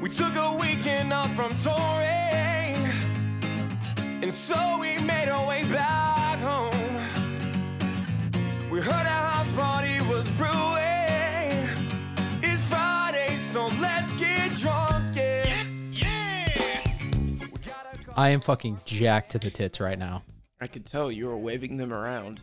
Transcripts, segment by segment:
We took a weekend off from touring, and so we made our way back home. We heard a house party was brewing. It's Friday, so let's get drunk, yeah. I am fucking jacked to the tits right now. I could tell you were waving them around.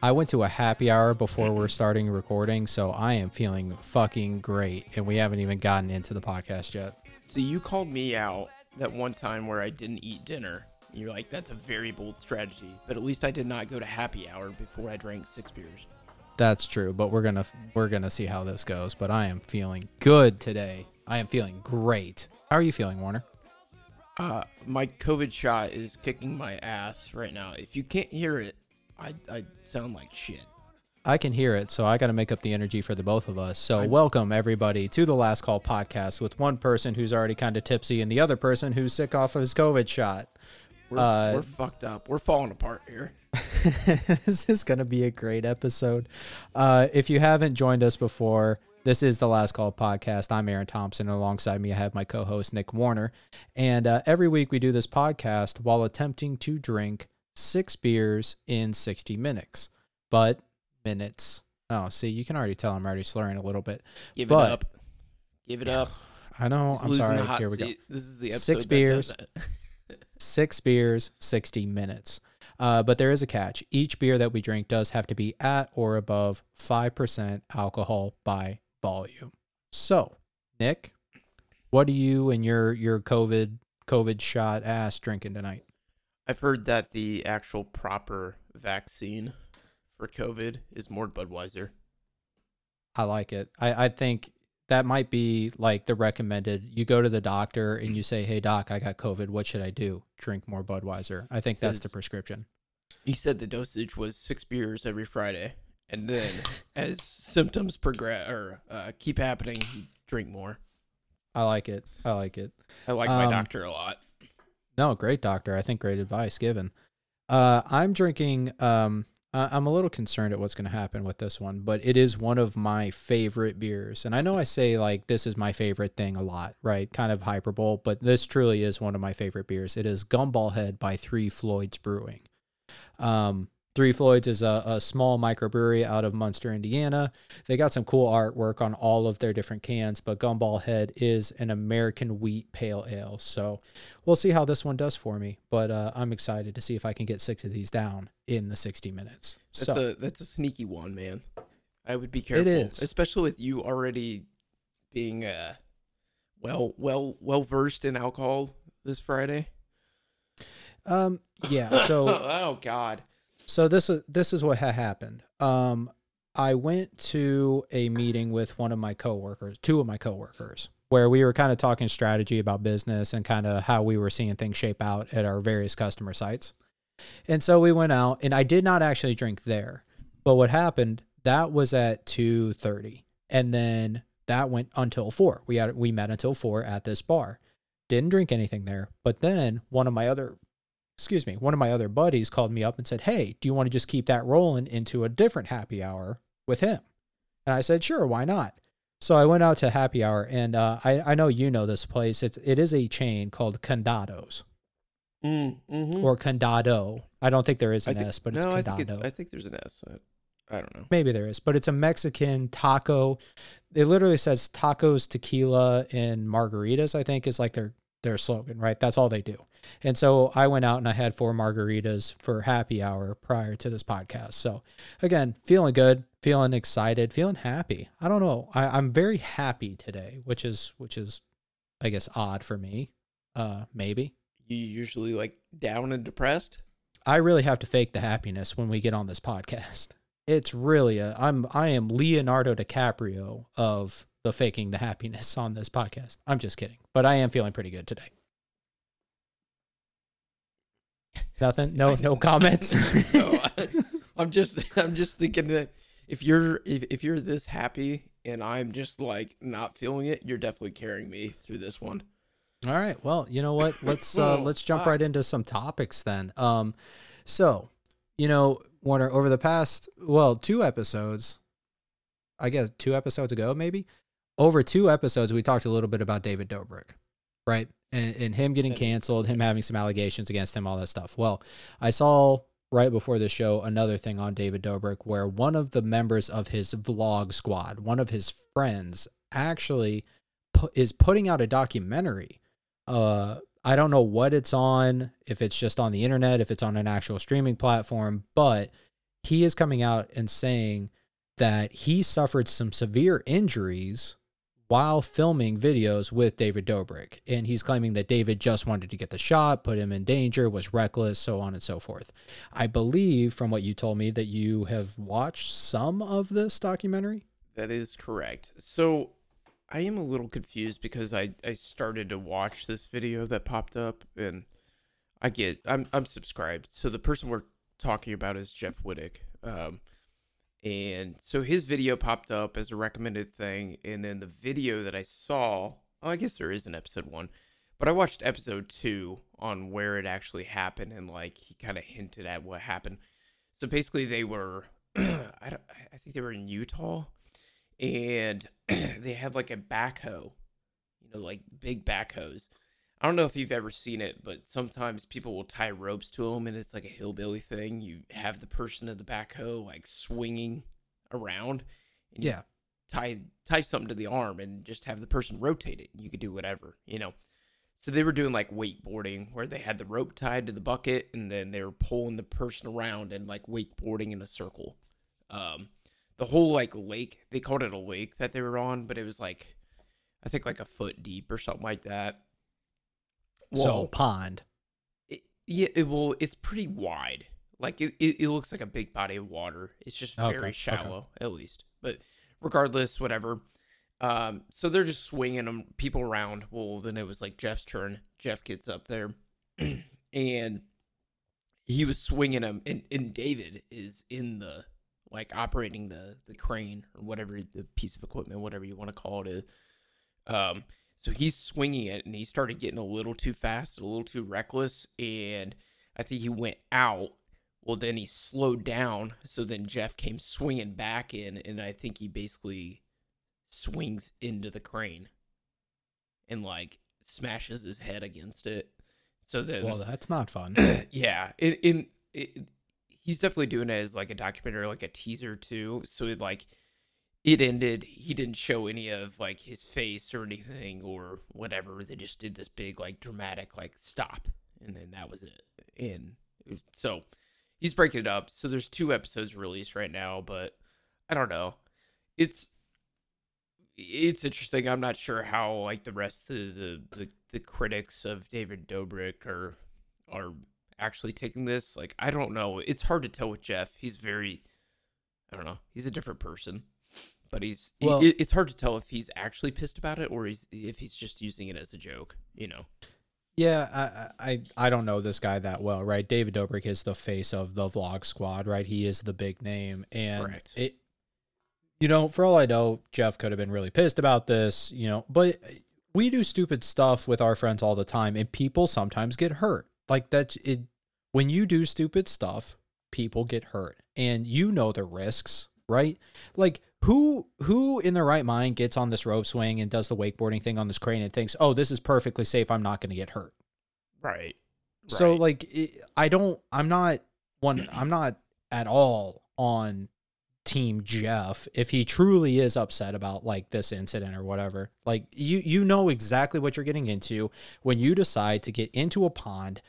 I went to a happy hour before we're starting recording, so I am feeling fucking great. And we haven't even gotten into the podcast yet. So you called me out that one time where I didn't eat dinner. You're like, that's a very bold strategy. But at least I did not go to happy hour before I drank six beers. That's true, but we're gonna we're gonna see how this goes. But I am feeling good today. I am feeling great. How are you feeling, Warner? Uh, my COVID shot is kicking my ass right now. If you can't hear it, I, I sound like shit. I can hear it, so I got to make up the energy for the both of us. So, welcome everybody to the Last Call podcast with one person who's already kind of tipsy and the other person who's sick off of his COVID shot. We're, Uh, we're fucked up. We're falling apart here. this is going to be a great episode. Uh, if you haven't joined us before, this is the Last Call podcast. I'm Aaron Thompson. And alongside me, I have my co host, Nick Warner. And uh, every week we do this podcast while attempting to drink six beers in 60 minutes. But minutes. Oh, see, you can already tell I'm already slurring a little bit. Give but- it up. Give it up. I know. I'm sorry. Here we go. seat. This is the episode Six beers. six beers, 60 minutes. Uh, but there is a catch. Each beer that we drink does have to be at or above 5% alcohol by volume. So, Nick, what are you and your your COVID COVID shot ass drinking tonight? I've heard that the actual proper vaccine for COVID is more Budweiser. I like it. I, I think that might be like the recommended. You go to the doctor and you say, "Hey doc, I got COVID. What should I do?" Drink more Budweiser. I think that's the prescription. He said the dosage was six beers every Friday, and then as symptoms progress or uh, keep happening, drink more. I like it. I like it. I like my Um, doctor a lot. No, great doctor. I think great advice given. Uh, I'm drinking. Um, I'm a little concerned at what's going to happen with this one, but it is one of my favorite beers. And I know I say like this is my favorite thing a lot, right? Kind of hyperbole, but this truly is one of my favorite beers. It is Gumball Head by Three Floyds Brewing. Um, Three Floyds is a, a small microbrewery out of Munster, Indiana. They got some cool artwork on all of their different cans, but Gumball Head is an American wheat pale ale. So we'll see how this one does for me. But uh, I'm excited to see if I can get six of these down in the 60 minutes. That's So a that's a sneaky one, man. I would be careful, is. especially with you already being uh well well well versed in alcohol this Friday. um, yeah. So oh God, so this is this is what happened. Um, I went to a meeting with one of my coworkers, two of my coworkers, where we were kind of talking strategy about business and kind of how we were seeing things shape out at our various customer sites. And so we went out, and I did not actually drink there. But what happened? That was at two thirty, and then that went until four. We had we met until four at this bar. Didn't drink anything there. But then one of my other excuse me, one of my other buddies called me up and said, Hey, do you want to just keep that rolling into a different happy hour with him? And I said, Sure, why not? So I went out to happy hour, and uh, I, I know you know this place. It's it is a chain called Condados mm, mm-hmm. or Condado. I don't think there is an think- S, but it's no, I Condado. think it's I think there's an S. I, I don't know. Maybe there is, but it's a Mexican taco. It literally says tacos, tequila, and margaritas. I think is like their their slogan, right? That's all they do. And so I went out and I had four margaritas for happy hour prior to this podcast. So again, feeling good, feeling excited, feeling happy. I don't know. I, I'm very happy today, which is which is, I guess, odd for me. Uh, maybe You usually like down and depressed. I really have to fake the happiness when we get on this podcast. It's really a I'm I am Leonardo DiCaprio of the faking the happiness on this podcast. I'm just kidding, but I am feeling pretty good today. Nothing. No. No comments. no, I, I'm just I'm just thinking that if you're if, if you're this happy and I'm just like not feeling it, you're definitely carrying me through this one. All right. Well, you know what? Let's uh, let's jump right into some topics then. Um, so you know, Warner, over the past well two episodes, I guess two episodes ago, maybe over two episodes, we talked a little bit about David Dobrik, right? And, and him getting canceled, him having some allegations against him, all that stuff. Well, I saw right before the show another thing on David Dobrik where one of the members of his vlog squad, one of his friends, actually pu- is putting out a documentary. Uh, I don't know what it's on, if it's just on the internet, if it's on an actual streaming platform, but he is coming out and saying that he suffered some severe injuries while filming videos with David Dobrik. And he's claiming that David just wanted to get the shot, put him in danger, was reckless, so on and so forth. I believe from what you told me that you have watched some of this documentary. That is correct. So I am a little confused because I, I started to watch this video that popped up and I get I'm I'm subscribed. So the person we're talking about is Jeff Wittek. Um and so his video popped up as a recommended thing and then the video that I saw oh I guess there is an episode one. But I watched episode two on where it actually happened and like he kind of hinted at what happened. So basically they were I don't I think they were in Utah and they had like a backhoe, you know, like big backhoes. I don't know if you've ever seen it, but sometimes people will tie ropes to them, and it's like a hillbilly thing. You have the person in the backhoe like swinging around, and Yeah. tie tie something to the arm, and just have the person rotate it. You could do whatever, you know. So they were doing like wakeboarding, where they had the rope tied to the bucket, and then they were pulling the person around and like wakeboarding in a circle. Um, the whole like lake, they called it a lake that they were on, but it was like, I think like a foot deep or something like that. So pond. it, yeah, it, well, it's pretty wide. Like it, it, it looks like a big body of water. It's just very okay. shallow, at least. But regardless, whatever. Um, so they're just swinging them people around. Well, then it was like Jeff's turn. Jeff gets up there, and he was swinging them, and, and David is in the like operating the the crane or whatever the piece of equipment, whatever you want to call it is. Um, so he's swinging it, and he started getting a little too fast, a little too reckless, and I think he went out. Well, then he slowed down, so then Jeff came swinging back in, and I think he basically swings into the crane and like smashes his head against it. So then, Well, that's not fun. yeah, in in it, he's definitely doing it as like a documentary, like a teaser too. So it like it ended. He didn't show any of like his face or anything or whatever. They just did this big like dramatic like stop, and then that was it. And so he's breaking it up. So there's two episodes released right now, but I don't know. It's it's interesting. I'm not sure how like the rest of the the, the critics of David Dobrik are are actually taking this. Like I don't know. It's hard to tell with Jeff. He's very I don't know. He's a different person. But he's Well- it, it's hard to tell if he's actually pissed about it or he's if he's just using it as a joke, you know. Yeah, I, I I don't know this guy that well, right? David Dobrik is the face of the vlog squad, right? He is the big name, and Correct. it, you know, for all I know, Jeff could have been really pissed about this, you know, but we do stupid stuff with our friends all the time, and people sometimes get hurt. Like that's it. When you do stupid stuff, people get hurt, and you know the risks, right? Like who who in their right mind gets on this rope swing and does the wakeboarding thing on this crane and thinks, "Oh, this is perfectly safe. I'm not going to get hurt." Right. So Right. like it, I don't I'm not one I'm not at all on team Jeff if he truly is upset about like this incident or whatever. Like you you know exactly what you're getting into when you decide to get into a pond,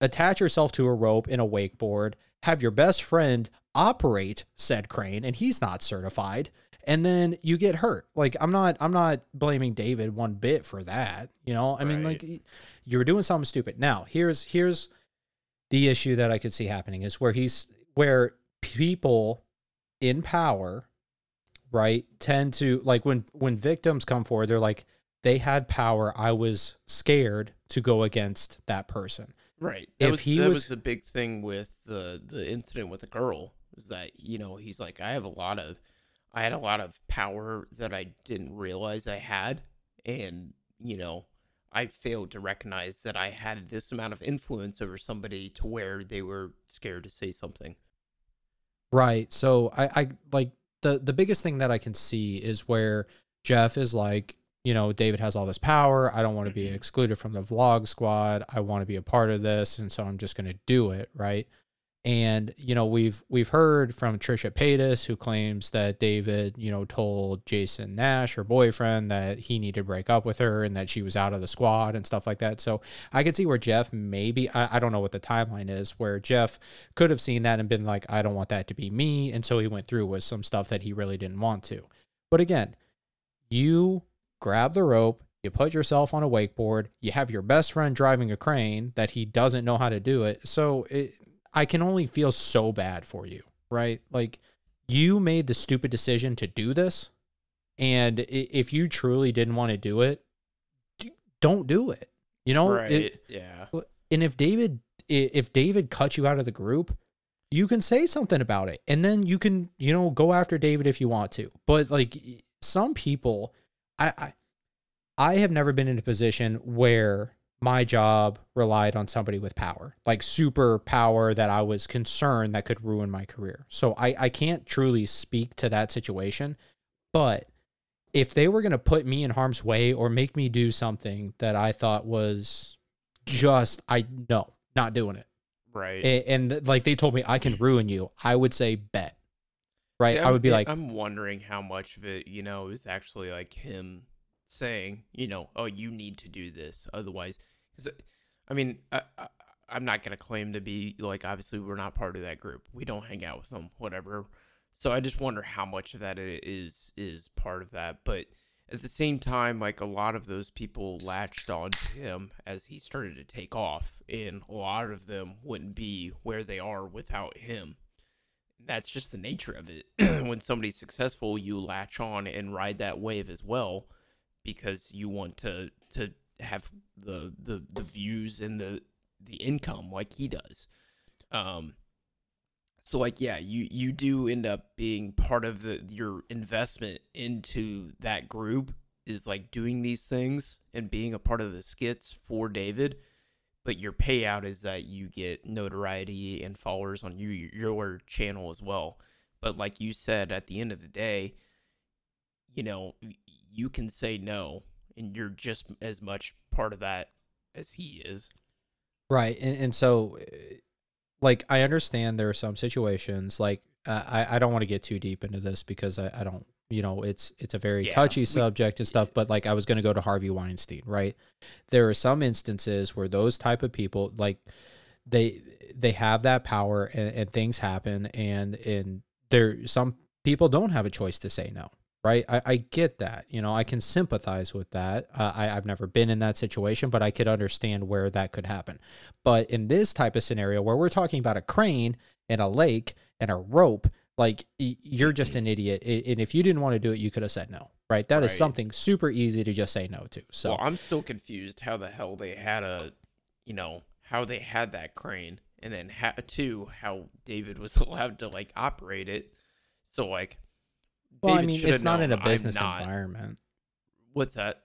attach yourself to a rope in a wakeboard, have your best friend operate said crane and he's not certified and then you get hurt. Like I'm not I'm not blaming David one bit for that, you know? I mean like you were doing something stupid. Now, here's here's the issue that I could see happening is where he's where people in power, right, tend to like when when victims come forward, they're like they had power. I was scared to go against that person. Right. That If was he that was- was the big thing with the the incident with the girl was that you know he's like I have a lot of I had a lot of power that I didn't realize I had, and you know I failed to recognize that I had this amount of influence over somebody to where they were scared to say something. Right. So I, I like the the biggest thing that I can see is where Jeff is like, you know, David has all this power. I don't want to be mm-hmm. excluded from the vlog squad. I want to be a part of this, and so I'm just going to do it, right? And you know, we've we've heard from Trisha Paytas who claims that David, you know, told Jason Nash, her boyfriend, that he needed to break up with her and that she was out of the squad and stuff like that. So I could see where Jeff maybe I, I don't know what the timeline is, where Jeff could have seen that and been like, I don't want that to be me. And so he went through with some stuff that he really didn't want to. But again, you grab the rope, you put yourself on a wakeboard, you have your best friend driving a crane that he doesn't know how to do it. So it, I can only feel so bad for you, right? Like you made the stupid decision to do this. And if you truly didn't want to do it, don't do it. You know, right? It, yeah. and if David, if David cut you out of the group, you can say something about it, and then you can, you know, go after David if you want to. But like some people, I, I, I have never been in a position where my job relied on somebody with power, like super power that I was concerned that could ruin my career. So I, I can't truly speak to that situation. But if they were going to put me in harm's way or make me do something that I thought was just, I no, not doing it. Right. And, and like they told me, I can ruin you. I would say bet. Right. See, I would be like, I'm wondering how much of it, you know, is actually like him saying, you know, oh, you need to do this, otherwise, because uh, I mean, I, I, I'm not gonna claim to be like, obviously, we're not part of that group. We don't hang out with them, whatever. So I just wonder how much of that is is part of that, but. At the same time, like a lot of those people latched on to him as he started to take off, and a lot of them wouldn't be where they are without him that's just the nature of it. when somebody's successful, you latch on and ride that wave as well because you want to to have the the the views and the the income like he does. Um so like yeah, you you do end up being part of the your investment into that group is like doing these things and being a part of the skits for David but your payout is that you get notoriety and followers on you, your channel as well. But like you said, at the end of the day, you know, you can say no, and you're just as much part of that as he is. Right. And, and so, uh, like, I understand there are some situations, like, uh, I, I don't want to get too deep into this because I, I don't, you know, it's it's a very Yeah, touchy we- subject and stuff. But like, I was going to go to Harvey Weinstein, right? There are some instances where those type of people, like, they they have that power and, and things happen, and and there some people don't have a choice to say no, right? I, I get that, you know, I can sympathize with that. Uh, I I've never been in that situation, but I could understand where that could happen. But in this type of scenario where we're talking about a crane and a lake and a rope, like you're just an idiot. And if you didn't want to do it, you could have said no, right? That is Right. something super easy to just say no to. So well, I'm still confused how the hell they had a, you know, how they had that crane, and then ha- two, how David was allowed to like operate it. So like, well, I mean, it's not in a business not- environment. What's that?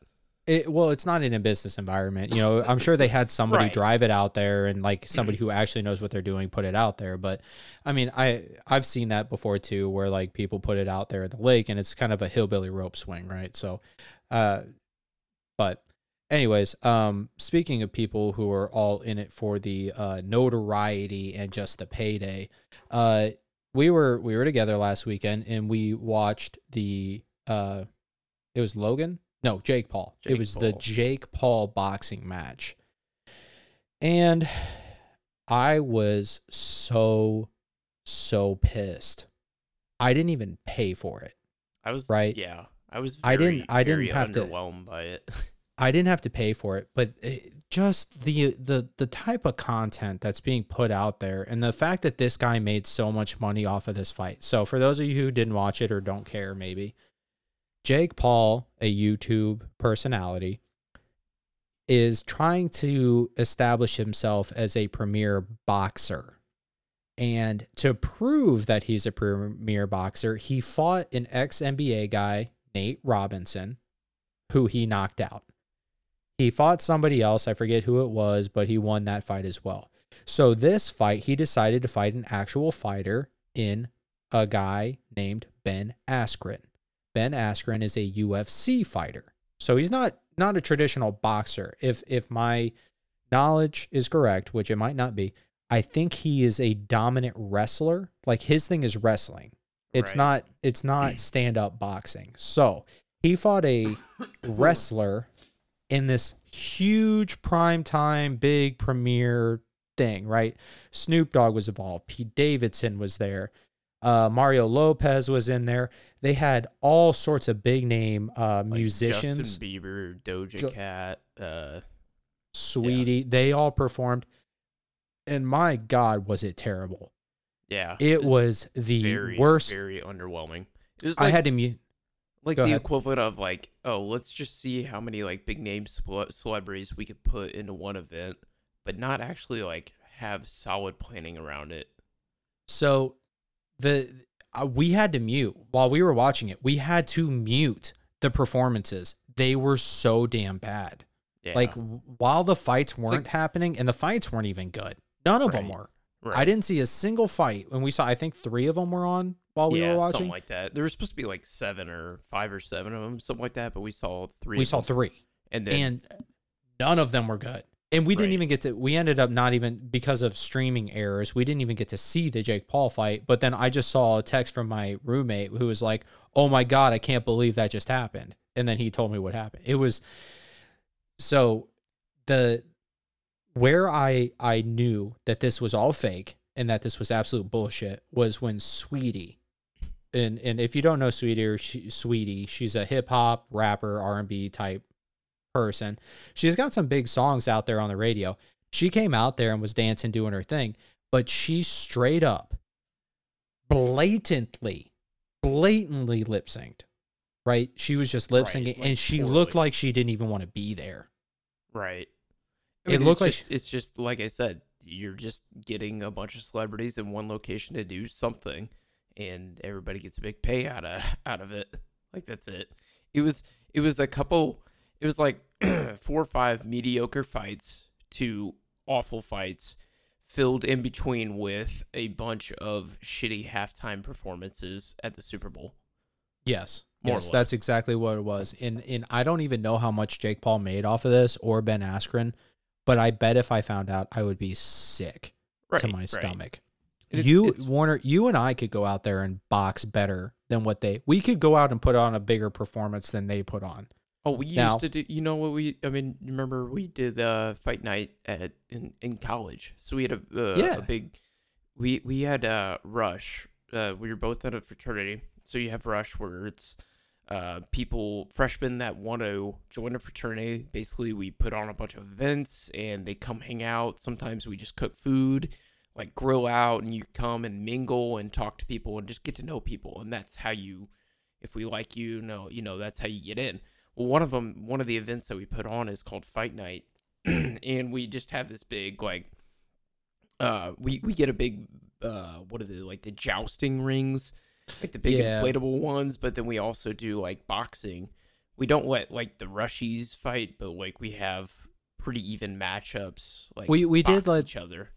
It, well, it's not in a business environment. You know, I'm sure they had somebody Right. drive it out there and like somebody who actually knows what they're doing put it out there. But I mean, I I've seen that before too, where like people put it out there at the lake and it's kind of a hillbilly rope swing, right? So, uh, but anyways, um, speaking of people who are all in it for the uh, notoriety and just the payday, uh, we were we were together last weekend and we watched the uh, it was Logan. No, Jake Paul. it Jake was the Jake Paul boxing match. And I was so, so pissed. I didn't even pay for it. I was Right. Yeah, I was. I didn't- I didn't have to- by it. I didn't have to pay for it, but it, just the the the type of content that's being put out there, and the fact that this guy made so much money off of this fight. So, for those of you who didn't watch it or don't care, maybe Jake Paul, a YouTube personality, is trying to establish himself as a premier boxer. And to prove that he's a premier boxer, he fought an ex NBA guy, Nate Robinson, who he knocked out. He fought somebody else, I forget who it was, but he won that fight as well. So this fight, he decided to fight an actual fighter in a guy named Ben Askren. Ben Askren is a UFC fighter. So he's not not a traditional boxer. If if my knowledge is correct, which it might not be, I think he is a dominant wrestler. Like his thing is wrestling. It's Right. not it's not stand up boxing. So he fought a wrestler in this huge prime time big premiere thing, right? Snoop Dogg was involved. Pete Davidson was there. Uh, Mario Lopez was in there. They had all sorts of big name uh, Like musicians. Justin Bieber, Doja Jo- Cat. Uh, Saweetie, they all performed. And my God, was it terrible! yeah, It was the very, worst. very underwhelming. It was I had to mute. Like go the ahead. equivalent of like, oh, let's just see how many like big name cele- celebrities we could put into one event, but not actually like have solid planning around it. So the uh, we had to mute while we were watching it. We had to mute the performances. They were so damn bad. Yeah, Like while the fights weren't like- happening and the fights weren't even good. None of them were. Right. I didn't see a single fight when we saw. I think three of them were on while we yeah, were something watching. like that. There was supposed to be like seven or five or seven of them, something like that. But we saw three. we saw three, and then and none of them were good. And we didn't Right. even get to. We ended up not even because of streaming errors. We didn't even get to see the Jake Paul fight. But then I just saw a text from my roommate who was like, "Oh my god, I can't believe that just happened." And then he told me what happened. It was so the where I I knew that this was all fake and that this was absolute bullshit was when Saweetie and and if you don't know Saweetie or she, Saweetie, she's a hip hop rapper, R and B type person. She's got some big songs out there on the radio. She came out there and was dancing, doing her thing, but she straight up, blatantly, blatantly lip synced. Right? She was just lip Right, syncing, like and she looked like she didn't even want to be there. Right. It looked like it's just, it's just like I said, you're just getting a bunch of celebrities in one location to do something, and everybody gets a big pay out of out of it. Like that's it. It was it was a couple. It was like four or five mediocre fights to awful fights, filled in between with a bunch of shitty halftime performances at the Super Bowl. Yes. More yes, that's exactly what it was. And and I don't even know how much Jake Paul made off of this or Ben Askren, but I bet if I found out, I would be sick to my right. stomach. It's- you it's- Warner, you and I could go out there and box better than what they. We could go out and put on a bigger performance than they put on. Oh, we used to do. You know what we? I mean, remember we did uh, fight night at in in college. So we had a uh, Yeah. a big. We we had uh, rush. Uh, we were both at a fraternity, so you have rush where it's uh, people freshmen that want to join a fraternity. Basically, we put on a bunch of events and they come hang out. Sometimes we just cook food, like grill out, and you come and mingle and talk to people and just get to know people. And that's how you, if we like you, know, you know, that's how you get in. Well, one of them, one of the events that we put on is called Fight Night, and we just have this big like, uh, we we get a big, uh, what are they like the jousting rings, like the big Yeah. inflatable ones, but then we also do like boxing. We don't let like the rushies fight, but like we have pretty even matchups. Like We- we did let- each other.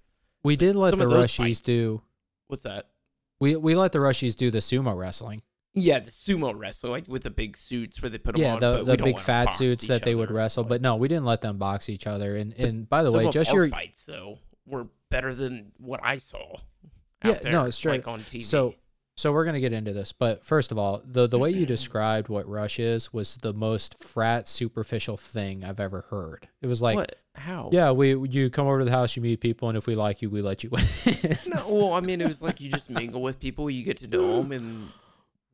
We did let the Rushies fights. do. What's that? We we let the Rushies do the sumo wrestling. Yeah, the sumo wrestler, like with the big suits where they put them yeah, on. the the big fat suits that they would wrestle. like- But no, we didn't let them box each other. And and by the way, just our your fights though were better than what I saw. Yeah, there, no, it's straight- like on TV. So so we're gonna get into this, but first of all, the the way you described what Rush is was the most frat superficial thing I've ever heard. It was like, what? How? yeah, we you come over to the house, you meet people, and if we like you, we let you in. No, well, I mean, it was like you just mingle with people, you get to know them, and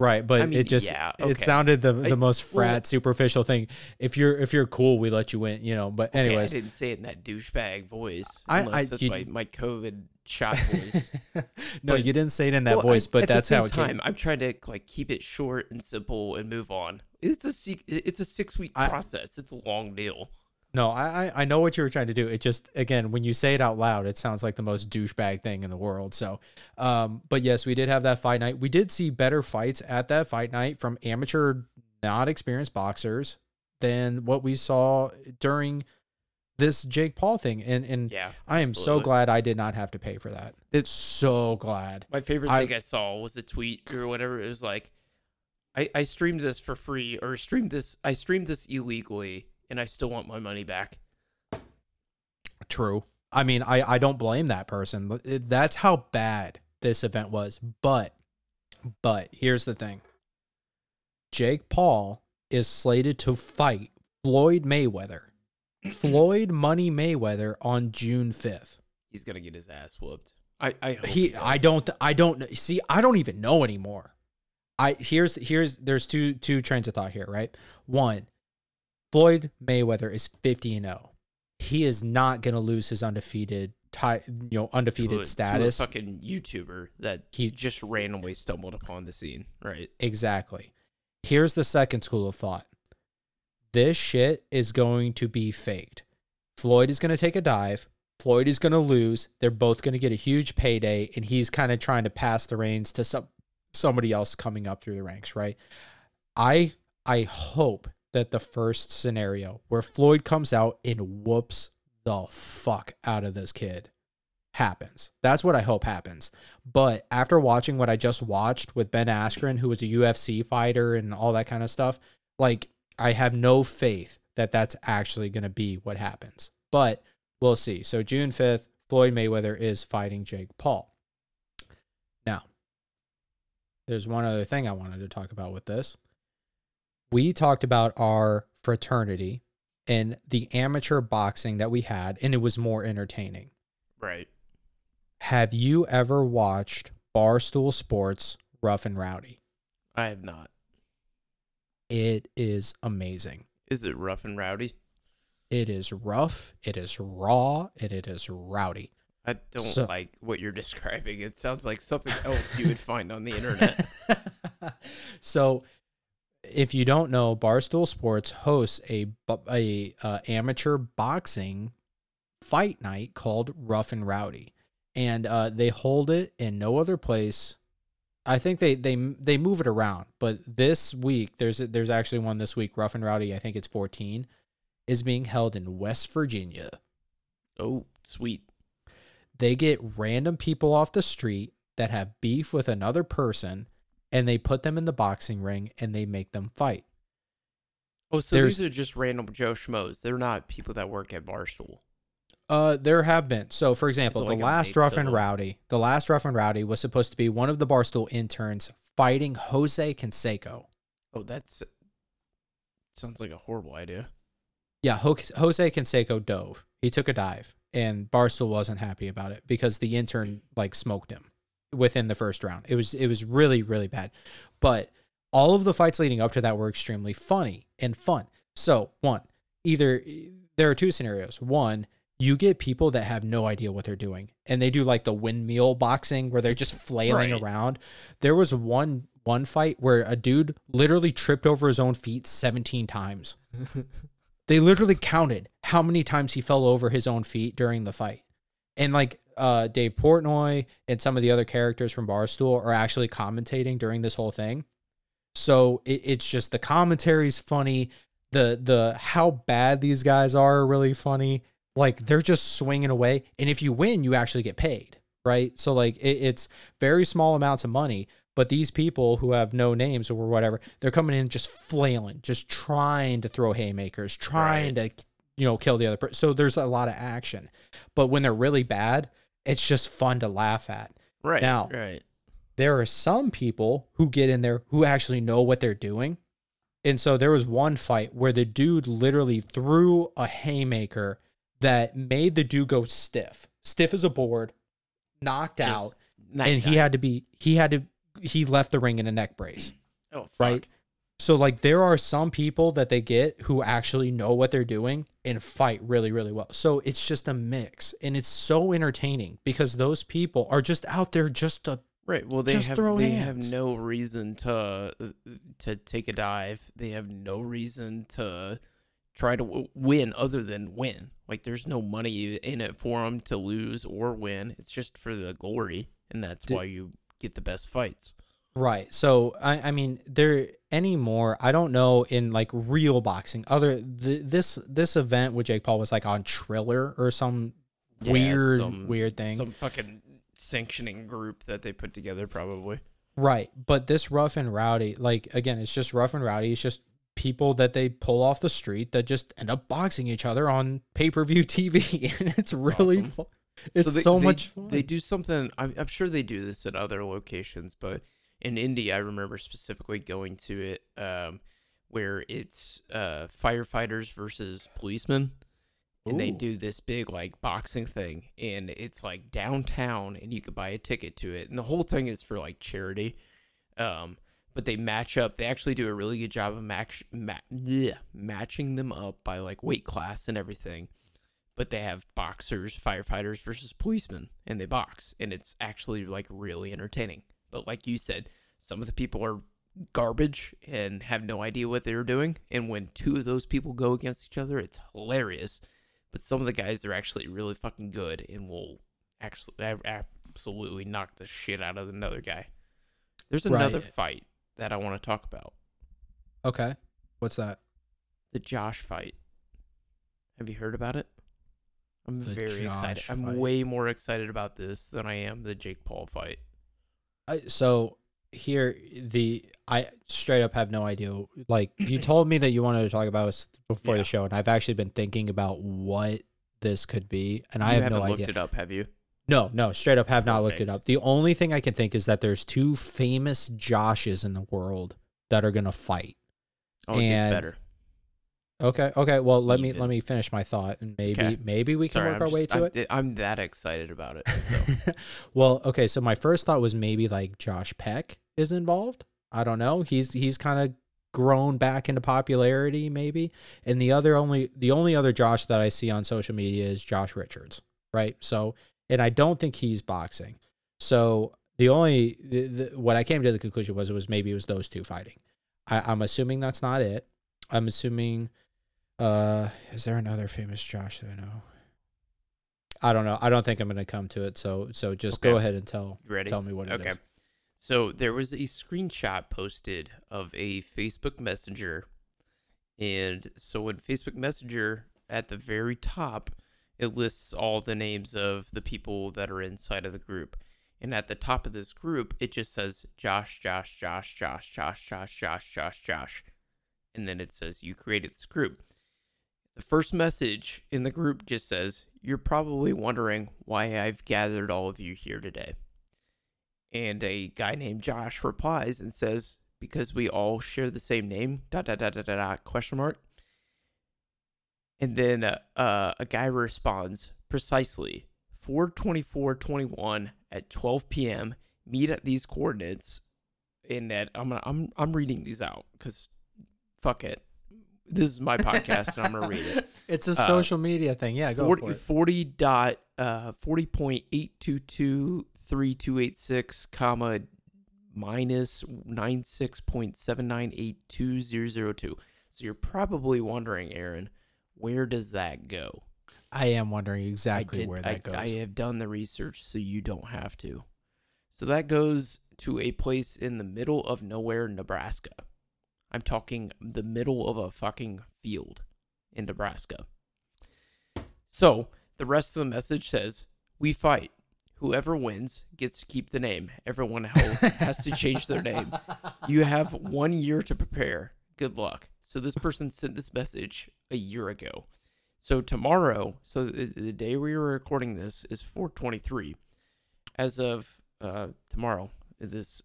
right, but I mean, it just yeah, it sounded the the I- most well- frat superficial thing. If you're if you're cool, we let you in, you know. But okay, anyways, I didn't say it in that douchebag voice. I- I- that's you my, my COVID shot voice. no, but- you didn't say it in that Well, voice, but that's how it time, came. I'm trying to like keep it short and simple and move on. It's a it's a six week process. It's a long deal. No, I, I know what you were trying to do. It just again when you say it out loud, it sounds like the most douchebag thing in the world. So, um, but yes, we did have that fight night. We did see better fights at that fight night from amateur, not experienced boxers than what we saw during this Jake Paul thing. And and Yeah, I am so glad I did not have to pay for that. It's- so glad. My favorite I- thing I saw was a tweet or whatever. It was like, I, I streamed this for free or streamed this I streamed this illegally and I still want my money back. True. I mean, I, I don't blame that person. That's how bad this event was. But, but here's the thing Jake Paul is slated to fight Floyd Mayweather. Floyd Money Mayweather on June 5th. He's gonna get his ass whooped. I I He, he I don't, I don't see. I don't even know anymore. I here's here's there's two two trains of thought here, right? One, Floyd Mayweather is fifty and zero. He is not gonna lose his undefeated, ti- you know, To undefeated a- to a status. fucking YouTuber that He's- he's just randomly stumbled upon the scene, right? Exactly. Here's the second school of thought. This shit is going to be faked. Floyd is going to take a dive. Floyd is going to lose. They're both going to get a huge payday, and he's kind of trying to pass the reins to some somebody else coming up through the ranks, right? I I hope that the first scenario where Floyd comes out and whoops the fuck out of this kid happens. That's what I hope happens. But after watching what I just watched with Ben Askren, who was a UFC fighter and all that kind of stuff, like I have no faith that that's actually going to be what happens. But we'll see. So June 5th, Floyd Mayweather is fighting Jake Paul. Now, there's one other thing I wanted to talk about with this. We talked about our fraternity and the amateur boxing that we had, and it was more entertaining. Right. Have you ever watched Barstool Sports Rough and Rowdy? I have not. It is amazing. Is it rough and rowdy? It is rough, it is raw, and it is rowdy. I don't So- like what you're describing. It sounds like something else you would find on the internet. so, if you don't know, Barstool Sports hosts a a uh, amateur boxing fight night called Rough and Rowdy, and uh, they hold it in no other place. I think they they they move it around, but this week there's there's actually one this week. Rough and Rowdy, I think it's 14, is being held in West Virginia. Oh, sweet. they get random people off the street that have beef with another person and they put them in the boxing ring and they make them fight. Oh, so There's- these are just random Joe schmoes. They're not people that work at Barstool. Uh, there have been. So, for example, So like the last Rough and Rowdy, the last Rough and Rowdy was supposed to be one of the Barstool interns fighting Jose Canseco. Oh, that's sounds like a horrible idea. Yeah, Jose Canseco dove. He took a dive, and Barstool wasn't happy about it because the intern like smoked him within the first round. It was it was really really bad. But all of the fights leading up to that were extremely funny and fun. So one, either there are two scenarios. One, you get people that have no idea what they're doing, and they do like the windmill boxing where they're just flailing Right. around. There was one one fight where a dude literally tripped over his own feet 17 times. They literally counted how many times he fell over his own feet during the fight. And like uh, Dave Portnoy and some of the other characters from Barstool are actually commentating during this whole thing. So it, it's just the commentary's funny. The the how bad these guys are are really funny. Like they're just swinging away, and if you win, you actually get paid, right? So like it, it's very small amounts of money, but these people who have no names or whatever, they're coming in just flailing, just trying to throw haymakers, trying to you know kill the other person. So there's a lot of action, but when they're really bad, it's just fun to laugh at. Right. Now- right. There are some people who get in there who actually know what they're doing. And so there was one fight where the dude literally threw a haymaker that made the dude go stiff, stiff as a board, knocked Just out, and he had to be he had to he left the ring in a neck brace. oh, fuck. right? So like there are some people that they get who actually know what they're doing and fight really really well. So it's just a mix and it's so entertaining because those people are just out there just to Right. Well, they Just have throw they hands. have no reason to to take a dive. They have no reason to try to w- win other than win. Like there's no money in it for them to lose or win. It's just for the glory, and that's Did- why you get the best fights. Right. So I, I mean, there anymore. I don't know in like real boxing. Other th- this this event with Jake Paul was like on Triller or some Yeah, weird some- weird thing. Some fucking sanctioning group that they put together, probably. Right. But this rough and rowdy, like again, it's just rough and rowdy. It's just people that they pull off the street that just end up boxing each other on pay per view TV, and it's really awesome. fun. It's they- so they- much fun. They do something. I'm, I'm sure they do this at other locations, but in Indy, I remember specifically going to it um, where it's uh, firefighters versus policemen, and they do this big like boxing thing, and it's like downtown, and you could buy a ticket to it, and the whole thing is for like charity. Um, but they match up. They actually do a really good job of match, ma- yeah, matching them up by like weight class and everything but they have boxers, firefighters versus policemen, and they box, and it's actually like really entertaining. But like you said, some of the people are garbage and have no idea what they're doing, and when two of those people go against each other, it's hilarious. But some of the guys are actually really fucking good and will actually absolutely knock the shit out of another guy. There's another Right. fight that I want to talk about. okay. What's that? The Josh fight. Have you heard about it? I'm The very excited. Josh I'm way more excited about this than I am the Jake Paul fight. I, so here the I straight up have no idea. Like you told me that you wanted to talk about this before Yeah. the show, and I've actually been thinking about what this could be, and I you have haven't no looked idea. it up, have you? No, no, straight up have not looked it up. The only thing I can think is that there's two famous Joshes in the world that are gonna fight. Oh, it And- gets better. Okay, okay. Well, let me Even. let me finish my thought, and maybe Okay. maybe we can Sorry, work I'm our way just- to I'm, it. I'm that excited about it. so. well, okay. So my first thought was maybe like Josh Peck is involved. I don't know. He's he's kind of grown back into popularity, maybe. And the other only the only other Josh that I see on social media is Josh Richards, right? So, and I don't think he's boxing. So the only the, the, what I came to the conclusion was it was maybe it was those two fighting. I, I'm assuming that's not it. I'm assuming. Uh, is there another famous Josh that I know? I don't know. I don't think I'm gonna come to it. So so just go ahead and tell tell me what it is. Okay. So there was a screenshot posted of a Facebook Messenger. And so in Facebook Messenger, at the very top, it lists all the names of the people that are inside of the group. And at the top of this group, it just says Josh, Josh, Josh, Josh, Josh, Josh, Josh, Josh, Josh. And then it says you created this group. The first message in the group just says, You're probably wondering why I've gathered all of you here today. And a guy named Josh replies and says, Because we all share the same name, dot, dot, dot, dot, dot, dot question mark. And then uh, uh, a guy responds, Precisely, 42421 at 12 p.m. Meet at these coordinates. And that I'm I'm I'm reading these out because fuck it. This is my podcast and I'm gonna read it. It's a Uh, social media thing. Yeah, go 40, for it. 40 dot uh 40.8223286 comma minus 96.7982002 so you're probably wondering aaron where does that go I am wondering exactly did- where I- that goes. I have done the research so you don't have to so that goes to a place in the middle of nowhere nebraska i'm talking the middle of a fucking field in nebraska so the rest of the message says, "We fight. Whoever wins gets to keep the name. Everyone else has to change their name. You have one year to prepare. Good luck." So this person sent this message a year ago. So tomorrow, so the, day we were recording this is 423. As of uh, tomorrow, this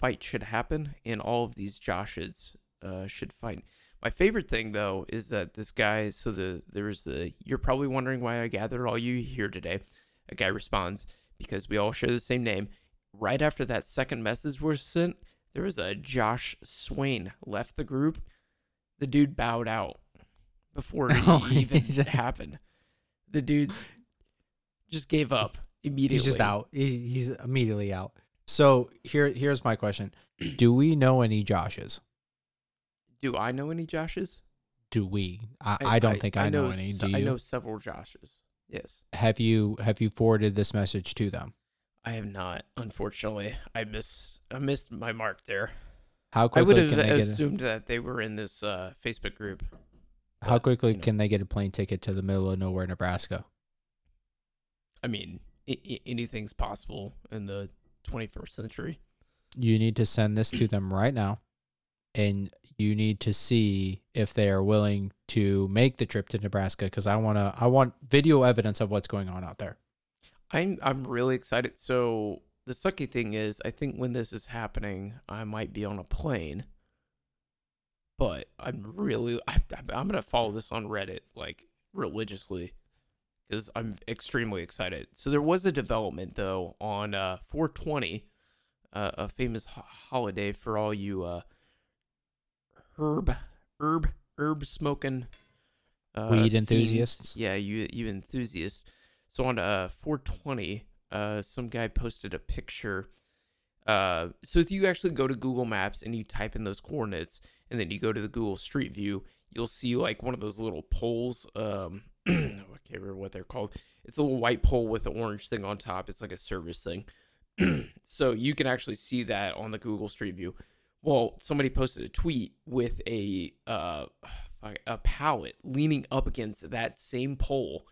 fight should happen, and all of these Joshes uh, should fight. My favorite thing though is that this guy. So the there's the. You're probably wondering why I gathered all you here today. A guy responds because we all share the same name. Right after that second message was sent, there was a Josh Swain left the group. The dude bowed out before it Oh, even happened. The dude just gave up immediately. He's just out. He's immediately out. So here here's my question: Do we know any Joshes? Do I know any Joshes? Do we? I, I, don't think I, know, any. se- Do you? I know several Joshes. Yes. Have you have you forwarded this message to them? I have not, unfortunately. I miss I missed my mark there. How I would quickly have can they get? A, assumed that they were in this uh, Facebook group. how but, quickly you know. can they get a plane ticket to the middle of nowhere, Nebraska? I mean, I- I- anything's possible in the 21st century. You need to send this to them right now, and you need to see if they are willing to make the trip to Nebraska because I want to. I want video evidence of what's going on out there. I'm I'm really excited. So the sucky thing is, I think when this is happening, I might be on a plane. But I'm really I, I'm gonna follow this on Reddit like religiously because I'm extremely excited. So there was a development though on uh, 420, uh, a famous ho- holiday for all you uh, herb herb herb smoking uh, Weed fiends. enthusiasts? Yeah, you you enthusiasts. So on uh 420, uh, some guy posted a picture. Uh, so if you actually go to Google Maps and you type in those coordinates, and then you go to the Google Street View, you'll see like one of those little poles. Um, I can't remember what they're called. It's a little white pole with an orange thing on top. It's like a service thing. so you can actually see that on the Google Street View. Well, somebody posted a tweet with a uh, a pallet leaning up against that same pole,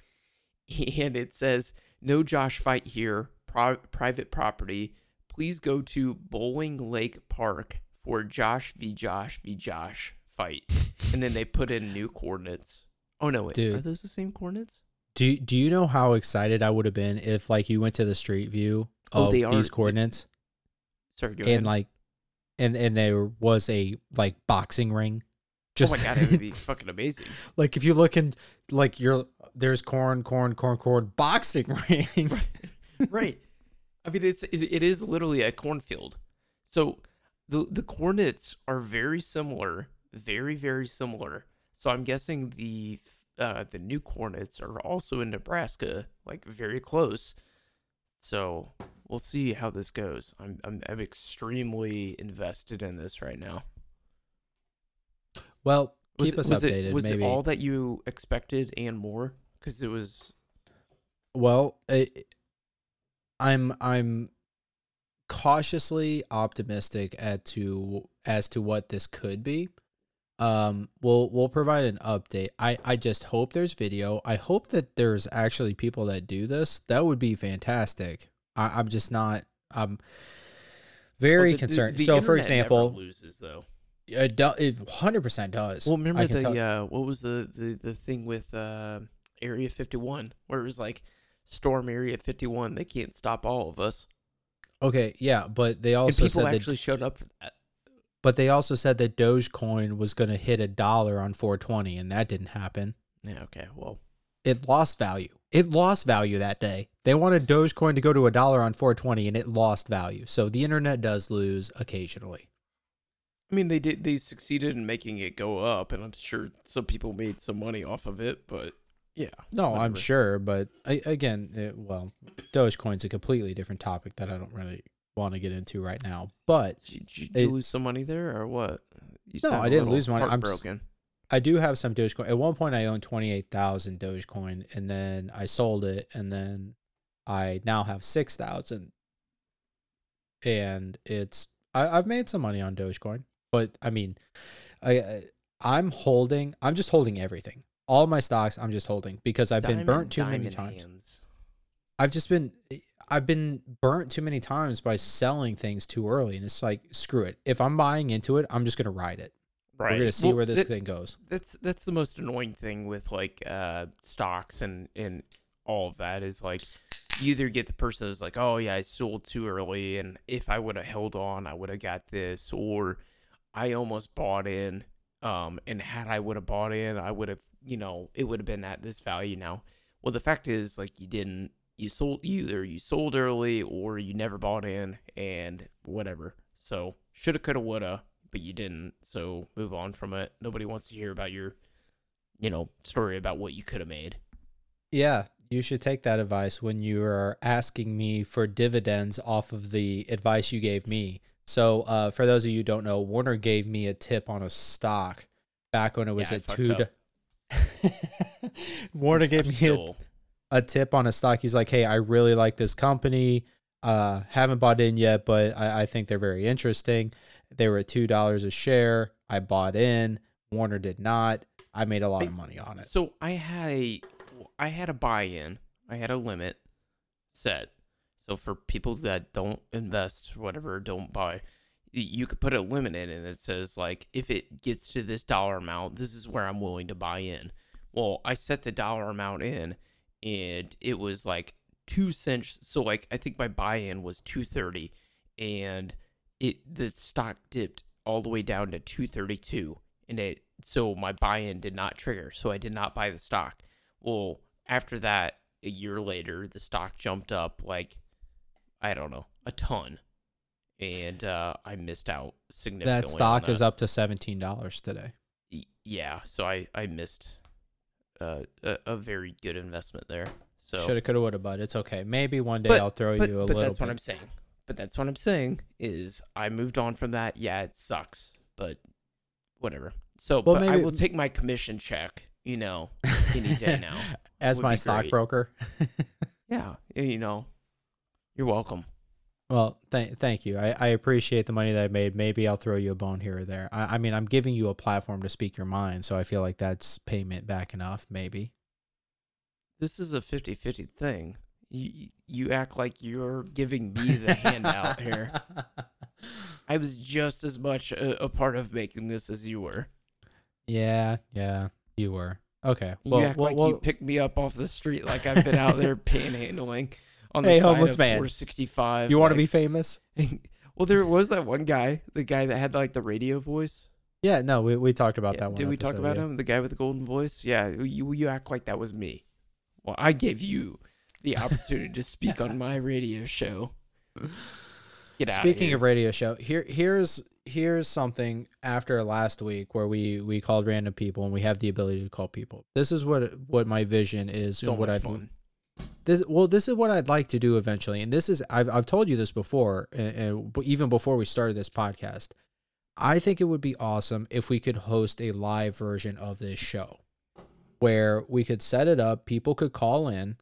and it says, "No Josh fight here. Pri- private property. Please go to Bowling Lake Park for Josh v Josh v Josh fight." And then they put in new coordinates. Oh no, wait, are those the same coordinates? Do Do you know how excited I would have been if like you went to the Street View Oh, of they are- these coordinates Sorry, go ahead. and like, and and there was a like boxing ring. Oh Just oh my god, it would be fucking amazing. like if you look in like you're there's corn, corn, corn, corn, boxing ring. right. I mean, it's it, it is literally a cornfield. So the the coordinates are very similar, very very similar. So I'm guessing the uh, the new coordinates are also in Nebraska, like very close. So we'll see how this goes. I'm I'm, I'm extremely invested in this right now. well, Was keep it, us was updated. It, was maybe. it all that you expected and more? Because it was Well, it, I'm I'm cautiously optimistic as to as to what this could be. Um, we'll we'll provide an update. I I just hope there's video. I hope that there's actually people that do this. That would be fantastic. I, I'm just not. I'm very Well, the- the- concerned. the so, for example, loses though. it do, it 100% does. Well, remember the tell- uh, what was the, the the thing with uh, Area 51 where it was like storm Area 51, they can't stop all of us. okay, yeah, but they And also people said that actually showed up for that. But they also said that Dogecoin was going to hit a dollar on 420, and that didn't happen. Yeah, okay. Well, It lost value. It lost value that day. They wanted Dogecoin to go to a dollar on 420, and it lost value. So the internet does lose occasionally. I mean they did they succeeded in making it go up and I'm sure some people made some money off of it, but yeah. No, I'm sure, but I, again, it, well, Dogecoin's a completely different topic that I don't really want to get into right now. But Did, you- did you lose some money there or what? You No, I didn't lose money. I'm broken. I do have some Dogecoin. At one point, I owned 28,000 Dogecoin, and then I sold it, and then I now have 6,000. And it's, I, I've made some money on Dogecoin, but I mean, I, I'm holding, I'm just holding everything. All my stocks, I'm just holding because I've been burnt too many diamond times. hands. I've just been, I've been burnt too many times by selling things too early. And it's like, screw it. If I'm buying into it, I'm just going to ride it. Right. We're going to see Well, where this that- thing goes. that's that's the most annoying thing with like uh stocks and and all of that is like you either get the person that's like oh yeah i sold too early and if i would have held on i would have got this or i almost bought in um and had i would have bought in i would have you know it would have been at this value now well the fact is like you didn't you sold either you sold early or you never bought in and whatever. So shoulda coulda woulda but you didn't. So move on from it. Nobody wants to hear about your you know story about what you could have made. Yeah, you should take that advice when you are asking me for dividends off of the advice you gave me. So, uh, for those of you who don't know, Warner gave me a tip on a stock back when it was Yeah, at two. To- Warner gave me a, a tip on a stock. He's like, "Hey, I really like this company. Uh, haven't bought in yet, but I, I think they're very interesting. They were at two dollars a share. I bought in. Warner did not. I made a lot of money on it. So I had a I had a buy-in. I had a limit set. So for people that don't invest, whatever, don't buy, you could put a limit in and it says like if it gets to this dollar amount, this is where I'm willing to buy in. Well, I set the dollar amount in and it was like 2 cents so like I think my buy-in was 230 and it the stock dipped all the way down to 232 and it so my buy-in did not trigger so i did not buy the stock well after that a year later the stock jumped up like i don't know a ton and uh, i missed out significantly That stock on is up to seventeen dollars today. Yeah so i i missed uh, a, a very good investment there so Shoulda, coulda, woulda, but it's okay. Maybe one day But- I'll throw but, you a but little. that's what bit. i'm saying but that's what i'm saying is i moved on from that yeah it sucks but whatever so Well, but i maybe- will take my commission check you know any day now As would my be great. stockbroker. yeah you know you're welcome Well, th- thank you. I, I appreciate the money that I made. Maybe I'll throw you a bone here or there. I, I mean, I'm giving you a platform to speak your mind, so I feel like that's payment back enough. Maybe. this is a 50-50 thing you you act like you're giving me the handout here i was just as much a, a part of making this as you were Yeah, yeah, you were. Okay. you Well, act well, like well, you picked me up off the street like i've been out there panhandling on the Hey, side homeless of man. 465 you want to be famous? well there was that one guy the guy that had like the radio voice Yeah. No, we, we talked about Yeah, that one. Did we talk episode, about yeah. him? The guy with the golden voice? Yeah, you you act like that was me. Well, I gave you the opportunity to speak on my radio show. Get out Speaking of radio show, here here's here's something after last week where we we called random people and we have the ability to call people. This is what what my vision is so and what much I'd fun. This well this is what I'd like to do eventually. And this is I've I've told you this before and, and even before we started this podcast. I think it would be awesome if we could host a live version of this show where we could set it up, people could call in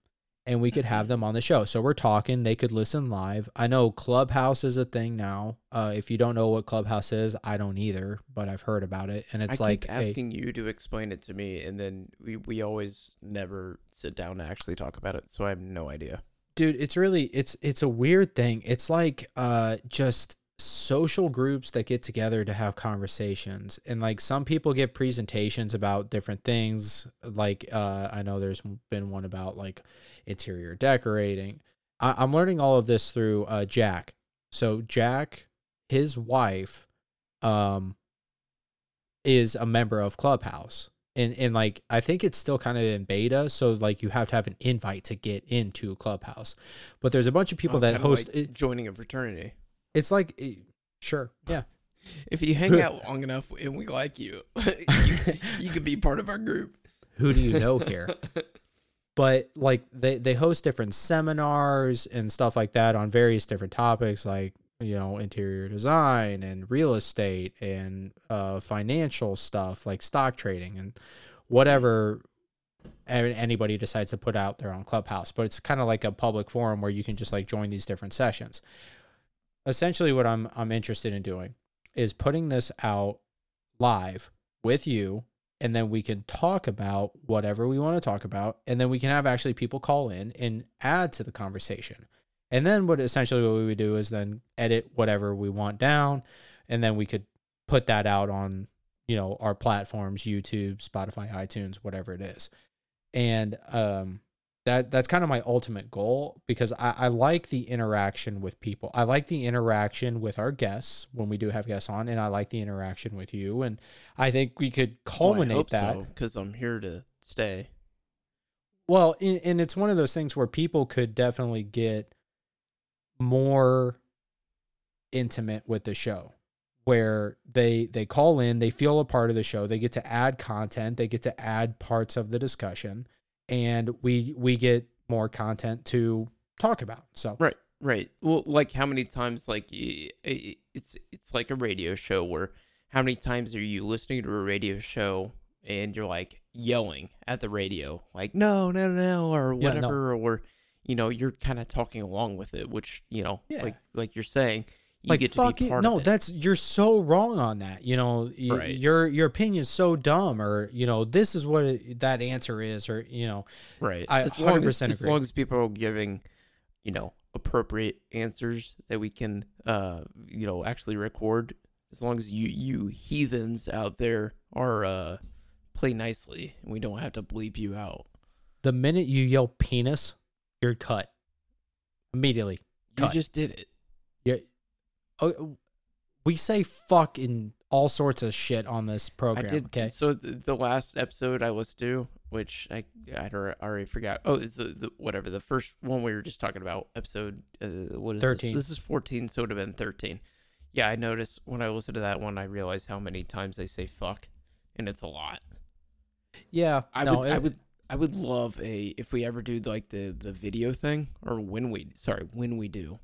and we could have them on the show. So we're talking, they could listen live. I know Clubhouse is a thing now. Uh, if you don't know what Clubhouse is, I don't either, but I've heard about it. And it's I like asking you to explain it to me, and then we we always never sit down to actually talk about it. So I have no idea. dude it's really it's it's a weird thing it's like uh just social groups that get together to have conversations and like some people give presentations about different things like uh i know there's been one about like interior decorating I, i'm learning all of this through uh jack so jack his wife um is a member of clubhouse and and like I think it's still kind of in beta, so like you have to have an invite to get into Clubhouse. But there's a bunch of people Oh, that host. like it, joining a fraternity. It's like, eh, sure, yeah, If you hang out long enough and we like you, you, you could be part of our group. who do you know here? but like they they host different seminars and stuff like that on various different topics, like you know interior design and real estate and uh, financial stuff like stock trading and whatever anybody decides to put out their own Clubhouse. But it's kind of like a public forum where you can just like join these different sessions. Essentially, what I'm I'm interested in doing is putting this out live with you and then we can talk about whatever we want to talk about and then we can have actually people call in and add to the conversation. And then what essentially what we would do is then edit whatever we want down and then we could put that out on you know our platforms youtube spotify itunes whatever it is. And um that that's kind of my ultimate goal because I, I like the interaction with people. I like the interaction with our guests when we do have guests on, and I like the interaction with you. And I think we could culminate that. because I'm here to stay. Well, and, and it's one of those things where people could definitely get more intimate with the show where they they call in, they feel a part of the show, they get to add content, they get to add parts of the discussion and we we get more content to talk about. So Right, right. Well, like how many times, like it's it's like a radio show where how many times are you listening to a radio show and you're like yelling at the radio, like no, no, no, no, or Yeah, no. whatever, or you know you're kind of talking along with it, which you know, Yeah. like like you're saying, you like get to fuck be it. no of it. that's you're so wrong on that you know y- Right. your your opinion's so dumb or you know this is what it, that answer is or you know right. I as long as, 100% as agree. long as people are giving, you know, appropriate answers that we can, uh, you know, actually record. As long as you you heathens out there are uh, play nicely, and we don't have to bleep you out. The minute you yell penis, you're cut immediately. You just did it. Oh, we say fuck in all sorts of shit on this program. I did. Okay. So the, the last episode I listened to, which I I alre- already forgot. Oh, is the, the whatever the first one we were just talking about episode uh, what is 13. This? this is fourteen, so it would have been thirteen. Yeah, I noticed when I listened to that one, I realized how many times they say fuck, and it's a lot. Yeah. I no, would I would I would love a if we ever do like the the video thing or when we sorry when we do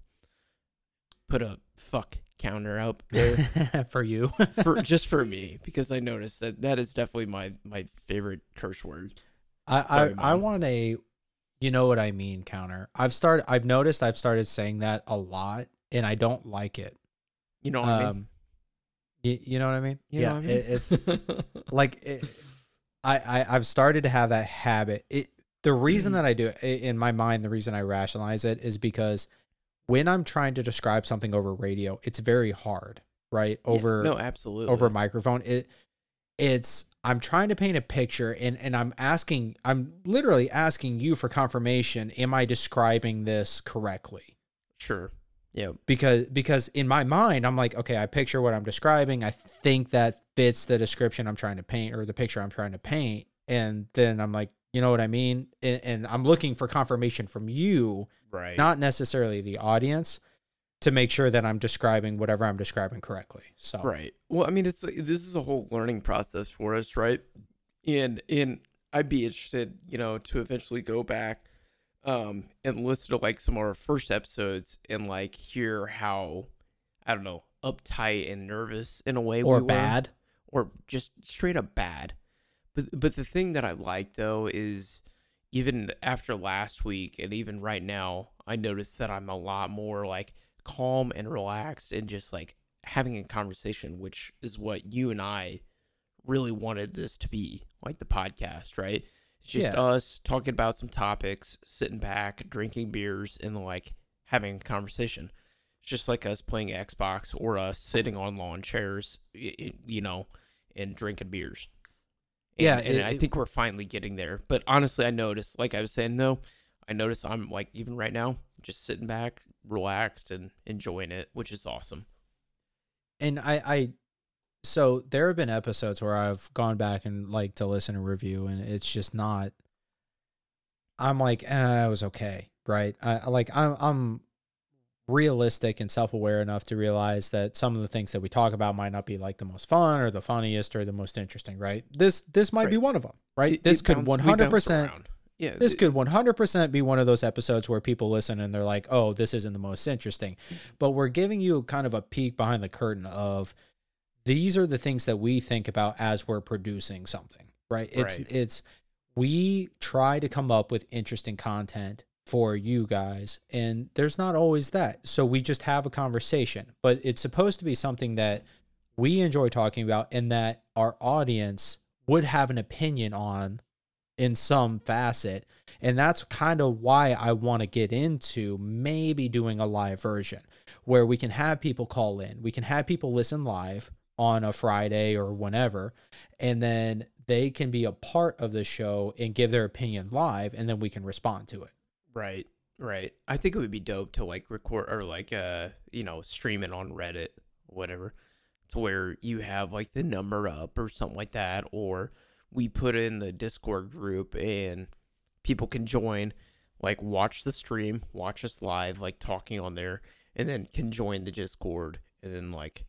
put a fuck counter up there for you. for just for me because I noticed that that is definitely my my favorite curse word. I Sorry, I, I want a you know what I mean counter. I've started I've noticed I've started saying that a lot and I don't like it. You know what I mean? Um you, you know what I mean? You know yeah, what I mean? it, it's like it, I, I I've started to have that habit. It the reason Mhm. that I do it in my mind, the reason I rationalize it is because when I'm trying to describe something over radio, it's very hard, right? Yeah, Over no, absolutely over a microphone. It it's I'm trying to paint a picture and and I'm asking I'm literally asking you for confirmation. Am I describing this correctly? sure. Yeah, because because in my mind I'm like okay I picture what I'm describing I think that fits the description I'm trying to paint or the picture I'm trying to paint and then I'm like you know what I mean and, and I'm looking for confirmation from you right. not necessarily the audience to make sure that I'm describing whatever I'm describing correctly so Right. Well, I mean, it's this is a whole learning process for us, right? And and I'd be interested, you know, to eventually go back um and listen to like some of our first episodes and like hear how I don't know, uptight and nervous in a way or we were. bad or just straight up bad. But but the thing that I like though is even after last week and even right now, I noticed that I'm a lot more like calm and relaxed and just like having a conversation, which is what you and I really wanted this to be, like the podcast, right? It's just Yeah. us talking about some topics, sitting back, drinking beers, and like having a conversation. It's just like us playing Xbox or us sitting on lawn chairs, you know, and drinking beers. And, Yeah, and it- I think we're finally getting there. But honestly, I noticed, like I was saying, though, I notice I'm like even right now, just sitting back, relaxed, and enjoying it, which is awesome. and I, I so there have been episodes where I've gone back and like to listen and review, and it's just not. I'm like, eh, it was okay, right? I I- like I'm I'm realistic and self aware enough to realize that some of the things that we talk about might not be like the most fun or the funniest or the most interesting, right? This this might be one of them, right? It- this it could one hundred percent. Yeah, this th- could 100% be one of those episodes where people listen and they're like, oh, this isn't the most interesting. But we're giving you kind of a peek behind the curtain of these are the things that we think about as we're producing something, right? It's, Right. it's, we try to come up with interesting content for you guys, and there's not always that. So we just have a conversation, but it's supposed to be something that we enjoy talking about and that our audience would have an opinion on in some facet. And that's kind of why I want to get into maybe doing a live version where we can have people call in. We can have people listen live on a Friday or whenever, and then they can be a part of the show and give their opinion live, and then we can respond to it. Right, right. I think it would be dope to like record or like uh you know stream it on Reddit, whatever, to where you have like the number up or something like that, or we put in the Discord group and people can join, like watch the stream, watch us live, like talking on there, and then can join the Discord and then like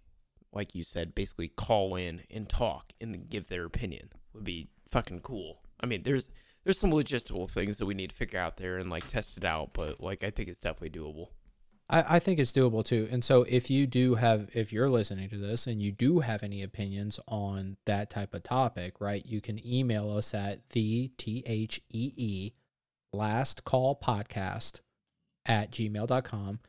like you said, basically call in and talk and give their opinion would be fucking cool. I mean, there's there's some logistical things that we need to figure out there and like test it out, but like I think it's definitely doable. I, I think it's doable too. And so if you do have, if you're listening to this and you do have any opinions on that type of topic, right, you can email us at the T H E E last call podcast at gmail.com.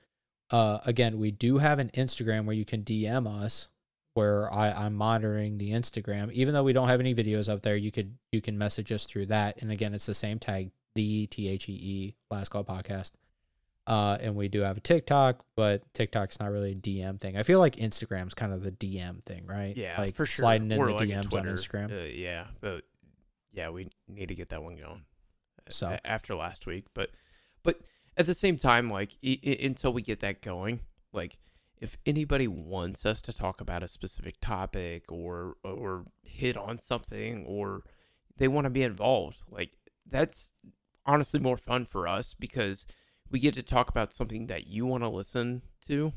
Uh, again, we do have an Instagram where you can DM us where I, I'm monitoring the Instagram. Even though we don't have any videos up there, you could you can message us through that. And again, it's the same tag, the T H E E last call podcast. Uh, and we do have a TikTok, but TikTok's not really a DM thing. I feel like Instagram's kind of the DM thing, right? Yeah, like for sure. sliding in Or the like DMs on Instagram. Uh, yeah, but yeah, we need to get that one going. So- a- after last week, but but at the same time, like I- I- until we get that going, like if anybody wants us to talk about a specific topic or or hit on something or they want to be involved, like that's honestly more fun for us because we get to talk about something that you want to listen to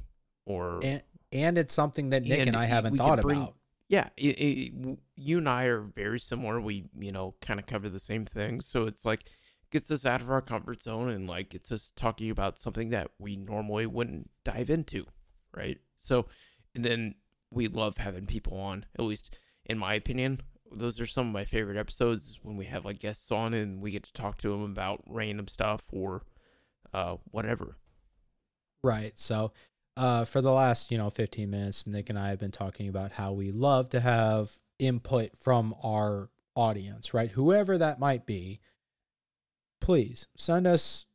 or and and it's something that Nick and, And I haven't thought bring- about. yeah, it, it, you and I are very similar. We, you know, kind of cover the same things. So it's like gets us out of our comfort zone and like gets us talking about something that we normally wouldn't dive into, right? So, and then we love having people on. At least in my opinion, those are some of my favorite episodes when we have like guests on and we get to talk to them about random stuff or uh whatever. Right. So, uh, for the last, you know, 15 minutes, Nick and I have been talking about how we love to have input from our audience, right? Whoever that might be, please send us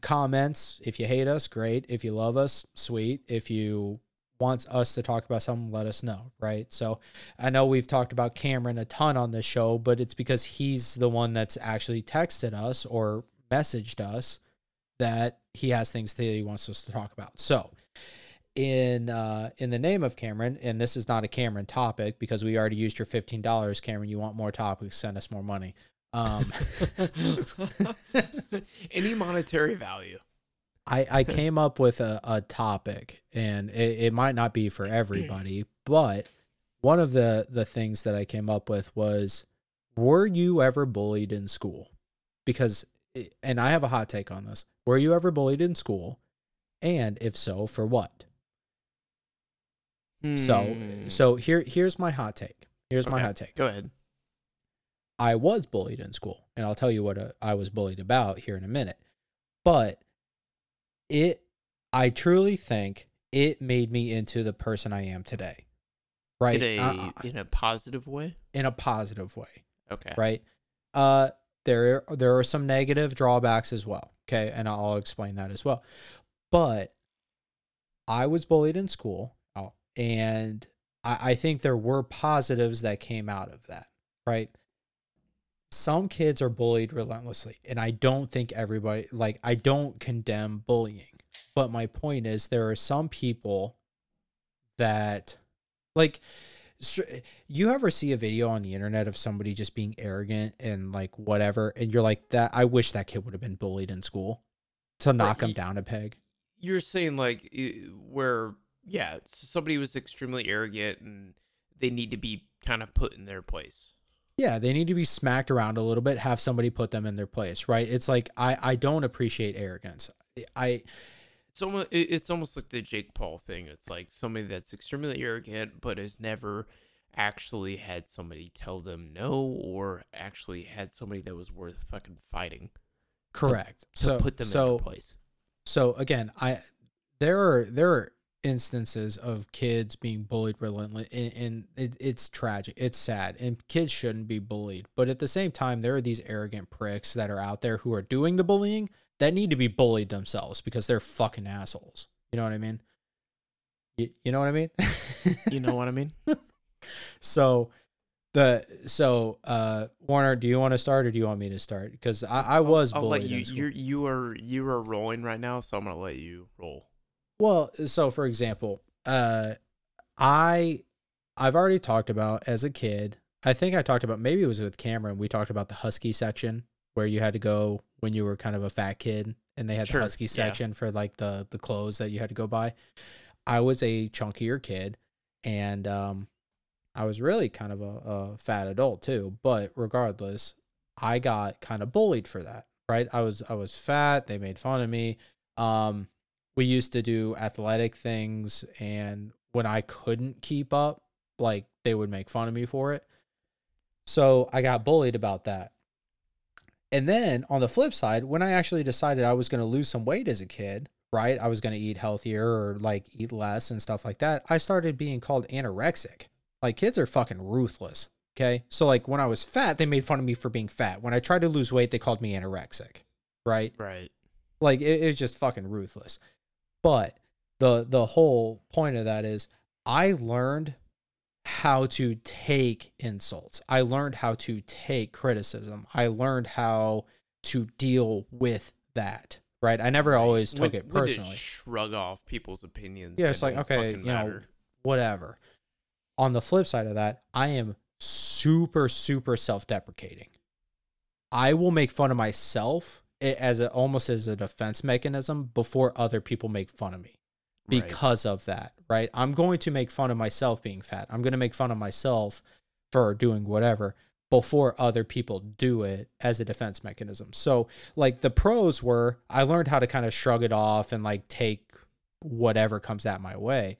comments. If you hate us, great. If you love us, sweet. If you want us to talk about something, let us know, right? So I know we've talked about Cameron a ton on this show, but it's because he's the one that's actually texted us or messaged us that he has things that he wants us to talk about. So, in uh, in the name of Cameron, and this is not a Cameron topic because we already used your fifteen dollars, Cameron. You want more topics? Send us more money. Um, Any monetary value. I I came up with a, a topic, and it, it might not be for everybody, but one of the the things that I came up with was, were you ever bullied in school? Because, and I have a hot take on this. Were you ever bullied in school? And if so, for what? So Hmm. so here here's my hot take. Here's my hot take. Go ahead. I was bullied in school, and I'll tell you what uh, I was bullied about here in a minute. But it, I truly think it made me into the person I am today. Right, In a Uh, in a positive way. in a positive way. Okay. Right. Uh, there there are some negative drawbacks as well. Okay, and I'll explain that as well. But I was bullied in school, oh, and I, I think there were positives that came out of that. Right. Some kids are bullied relentlessly, and I don't think everybody like I don't condemn bullying. But my point is, there are some people that like you ever see a video on the internet of somebody just being arrogant and like whatever and you're like that i wish that kid would have been bullied in school to knock him down a peg You're saying like where yeah, somebody was extremely arrogant and they need to be kind of put in their place. Yeah they need to be smacked around a little bit have somebody put them in their place right it's like i i don't appreciate arrogance i It's almost it's almost like the Jake Paul thing. It's like somebody that's extremely arrogant but has never actually had somebody tell them no or actually had somebody that was worth fucking fighting correct to so put them in so their place. so again i there are there are instances of kids being bullied relentless and, and it, it's tragic it's sad and kids shouldn't be bullied but at the same time there are these arrogant pricks that are out there who are doing the bullying that need to be bullied themselves because they're fucking assholes. You know what i mean? You, you know what i mean? You know what I mean? so the so uh warner do you want to start or do you want me to start? Because i i was I'll bullied let you you you are you are rolling right now, so I'm gonna let you roll. Well, so for example, uh I I've already talked about as a kid. I think I talked about maybe it was with Cameron. We talked about the husky section where you had to go when you were kind of a fat kid and they had Sure, the husky yeah. section for like the the clothes that you had to go buy. I was a chunkier kid and um I was really kind of a, a fat adult too, but regardless, I got kind of bullied for that, right? I was I was fat, they made fun of me. Um we used to do athletic things and when I couldn't keep up, like they would make fun of me for it. So I got bullied about that. And then on the flip side, when I actually decided I was going to lose some weight as a kid, right? I was going to eat healthier or like eat less and stuff like that. I started being called anorexic. Like kids are fucking ruthless. Okay. So like when I was fat, they made fun of me for being fat. When I tried to lose weight, they called me anorexic. Right Right. Like it, it's just fucking ruthless. But the the whole point of that is I learned how to take insults. I learned how to take criticism. I learned how to deal with that. Right? I never always took When- it personally. shrug off people's opinions. Yeah, it's like, okay, you know, whatever. On the flip side of that, I am super, super self deprecating. I will make fun of myself i- as a, almost as a defense mechanism before other people make fun of me Right. because of that, right? I'm going to make fun of myself being fat. I'm going to make fun of myself for doing whatever before other people do it as a defense mechanism. So, like the pros were, I learned how to kind of shrug it off and like take whatever comes at my way.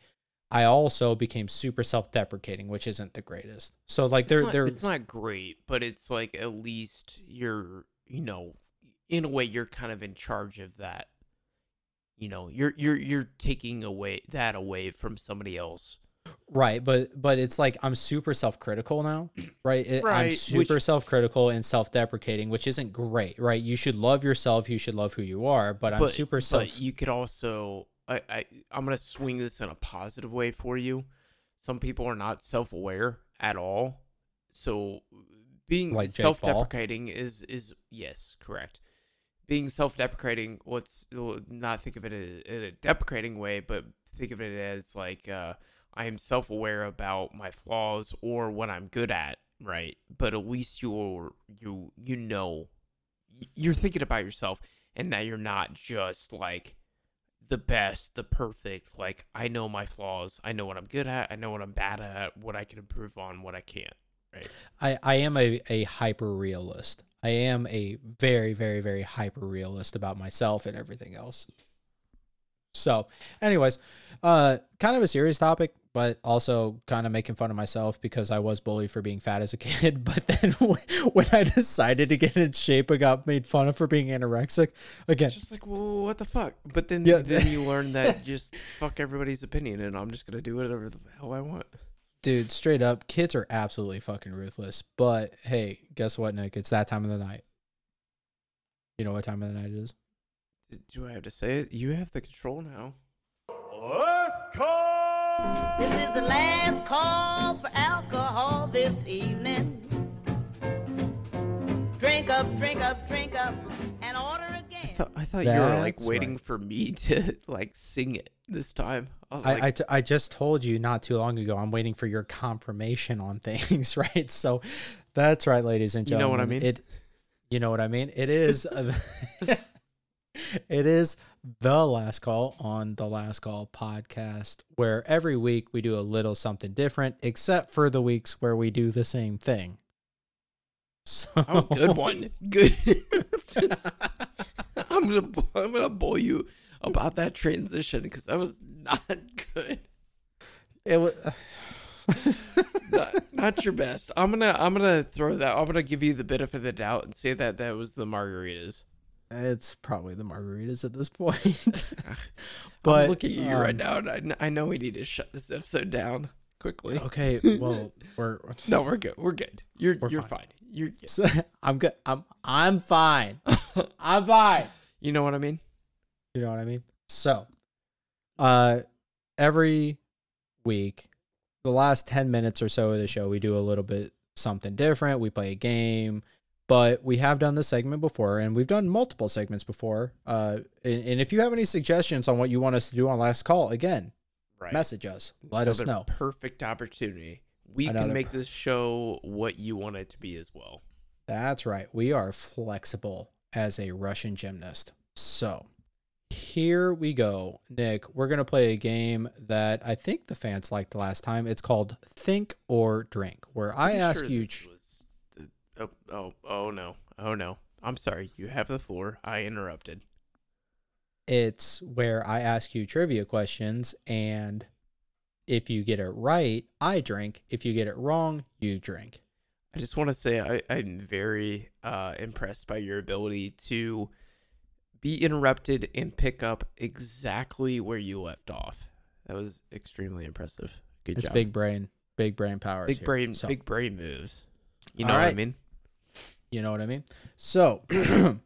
I also became super self-deprecating, which isn't the greatest. So, like not, they're it's not great, but it's like at least you're, you know, in a way you're kind of in charge of that. You know, you're you're you're taking away that away from somebody else. Right, but but it's like I'm super self-critical now, right? It, I'm super which- self-critical and self-deprecating, which isn't great, right? You should love yourself, you should love who you are, but I'm but, super but self you could also I, I I'm gonna swing this in a positive way for you. Some people are not self aware at all. So being Like self deprecating is is yes, correct. Being self deprecating, what's not think of it in a deprecating way, but think of it as like uh, I am self aware about my flaws or what I'm good at, right? But at least you're you you know you're thinking about yourself and that you're not just like the best, the perfect. Like I know my flaws. I know what I'm good at. I know what I'm bad at. What I can improve on. What I can't. Right. I, I am a, a hyper realist. I am a very, very, very hyper realist about myself and everything else. So, anyways, uh, kind of a serious topic, but also kind of making fun of myself because I was bullied for being fat as a kid. But then when I decided to get in shape, I got made fun of for being anorexic. Again, It's just like, well, what the fuck? But then, Yeah. then you learn that just fuck everybody's opinion, and I'm just gonna do whatever the hell I want. Dude, straight up, kids are absolutely fucking ruthless. But hey, guess what, Nick? It's that time of the night. You know what time of the night it is? Do I have to say it? You have the control now. Last call! This is the last call for alcohol this evening. Drink up, drink up, drink up, and order I thought I thought you were like waiting right. for me to like sing it this time. I was I, like, I, t- I just told you not too long ago. I'm waiting for your confirmation on things, right? So that's right, ladies and gentlemen. You know what I mean? It, you know what I mean. It is, uh, it is the last call on the last call podcast, where every week we do a little something different, except for the weeks where we do the same thing. So oh, good one, good. I'm gonna I'm gonna bowl you about that transition because that was not good. It was. not, not your best. I'm gonna I'm gonna throw that. I'm gonna give you the benefit of the doubt and say that that was the margaritas. It's probably the margaritas at this point. But I'm looking at you right um, now, and I, I know we need to shut this episode down quickly. okay, well, we're No, we're good. We're good. You're We're you're fine. fine. You're. I'm good. I'm I'm fine. I'm fine. You know what I mean? You know what I mean? So, uh, every week, the last ten minutes or so of the show, we do a little bit something different. We play a game, but we have done this segment before, and we've done multiple segments before. Uh, and, and if you have any suggestions on what you want us to do on last call, again, Right. message us. Let us know. Perfect opportunity. We Another can make this show what you want it to be as well. That's right. We are flexible as a Russian gymnast. So here we go. Nick, we're going to play a game that I think the fans liked last time. It's called Think or Drink, where I ask sure you. tr- was oh, oh, oh no. Oh no. I'm sorry. You have the floor. I interrupted. It's where I ask you trivia questions, and if you get it right, I drink. If you get it wrong, you drink. I just want to say I, I'm very uh, impressed by your ability to be interrupted and pick up exactly where you left off. That was extremely impressive. Good it's job. big brain, big brain powers. big here. brain, So- big brain moves. You know what I mean? You know what I mean? So,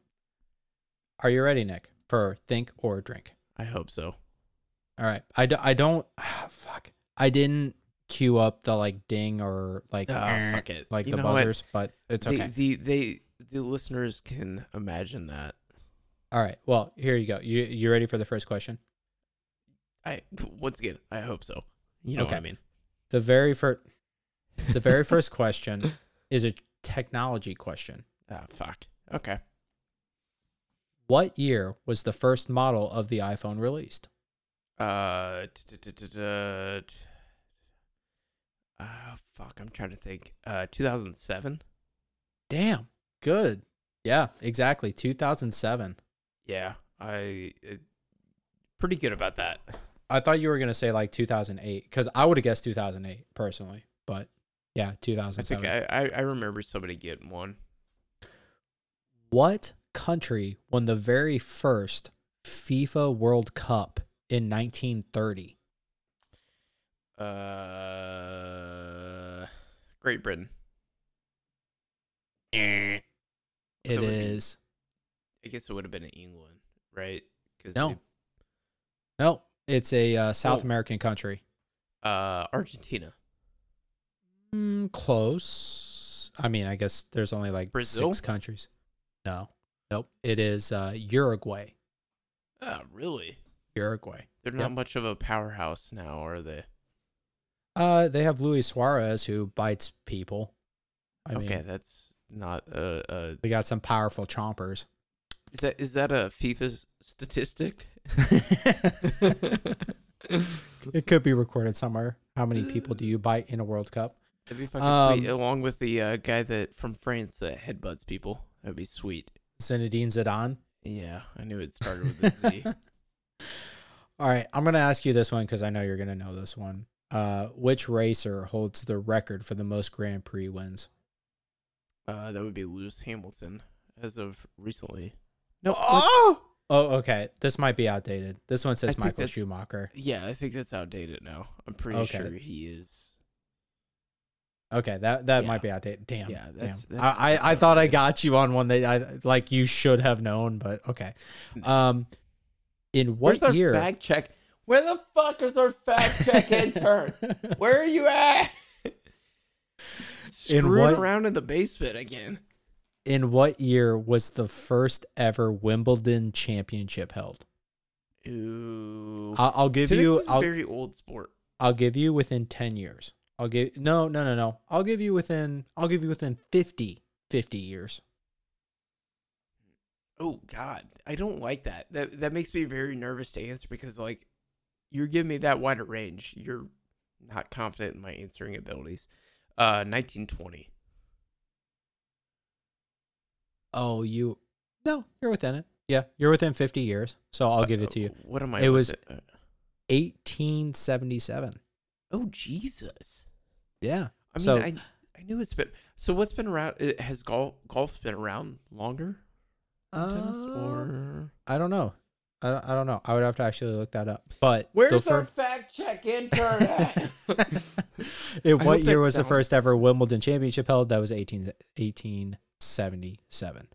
are you ready, Nick? for think or drink. I hope so. All right. I, d- I don't. ah, fuck. I didn't queue up the like ding or like Oh, fuck it. like You the know what? buzzers, but it's okay. The, they the listeners can imagine that. All right. Well, here you go. You you ready for the first question? I once again, I hope so. You know what I Okay. mean? The very first the very first question is a technology question. Ah, fuck. Okay. What year was the first model of the iPhone released? Uh, uh, fuck. I'm trying to think. Uh, 2007. Damn. Good. Yeah, exactly. 2007. Yeah, I uh, pretty good about that. I thought you were going to say like 2008 cuz I would have guessed 2008 personally, but yeah, 2007. I 2007. think I I remember somebody getting one. What country won the very first FIFA World Cup in 1930? Uh, Great Britain. It That would be- I guess it would have been in England, right? Because No. no, it's a uh, South Oh. American country. uh, Argentina. Mm, close. I mean, I guess there's only like Brazil? six countries. No, nope. It is uh, Uruguay. Oh, really? Uruguay. They're Yep. not much of a powerhouse now, are they? Uh, they have Luis Suarez who bites people. I okay, mean, that's not uh uh. we got some powerful chompers. Is that is that a FIFA statistic? it could be recorded somewhere. How many people do you bite in a World Cup? That'd be fucking Um, sweet. Along with the uh, guy that from France that headbutts people. That'd be sweet. Zinedine Zidane. Yeah, I knew it started with a Z. All right, I'm gonna ask you this one because I know you're gonna know this one. Uh, which racer holds the record for the most Grand Prix wins? Uh, that would be Lewis Hamilton as of recently. No, Oh, oh, okay. This might be outdated. This one says Michael Schumacher. yeah, I think that's outdated now. I'm pretty Okay. sure he is. Okay, that that Yeah. might be outdated. Damn. Yeah, that's- damn. that's- I, I I thought I got you on one that I like you should have known, but okay. Um, in Where's what our year? fact check? Where the fuck is our fact check intern? Where are you at? Screwing what- around in the basement again. in what year was the first ever Wimbledon championship held? Ooh. I'll, I'll give Tennis you. I'll, very old sport. I'll give you within 10 years. I'll give no, no, no, no. I'll give you within I'll give you within 50 50 years. Oh God, I don't like that. That that makes me very nervous to answer because like you're giving me that wider range. You're not confident in my answering abilities. Uh, 1920. Oh, you No, you're within it. Yeah, you're within 50 years. So I'll give it to you. Uh, What am I? It was- with Uh, 1877. oh Jesus. Yeah. I mean, So- I I knew it's been so. What's been around? uh, Has golf golf been around longer? Than tennis Uh, or I don't know. I don't, I don't know. I would have to actually look that up. But the where's our fact check intern at? In what year that was the first ever Wimbledon championship held? That was 18, 1877.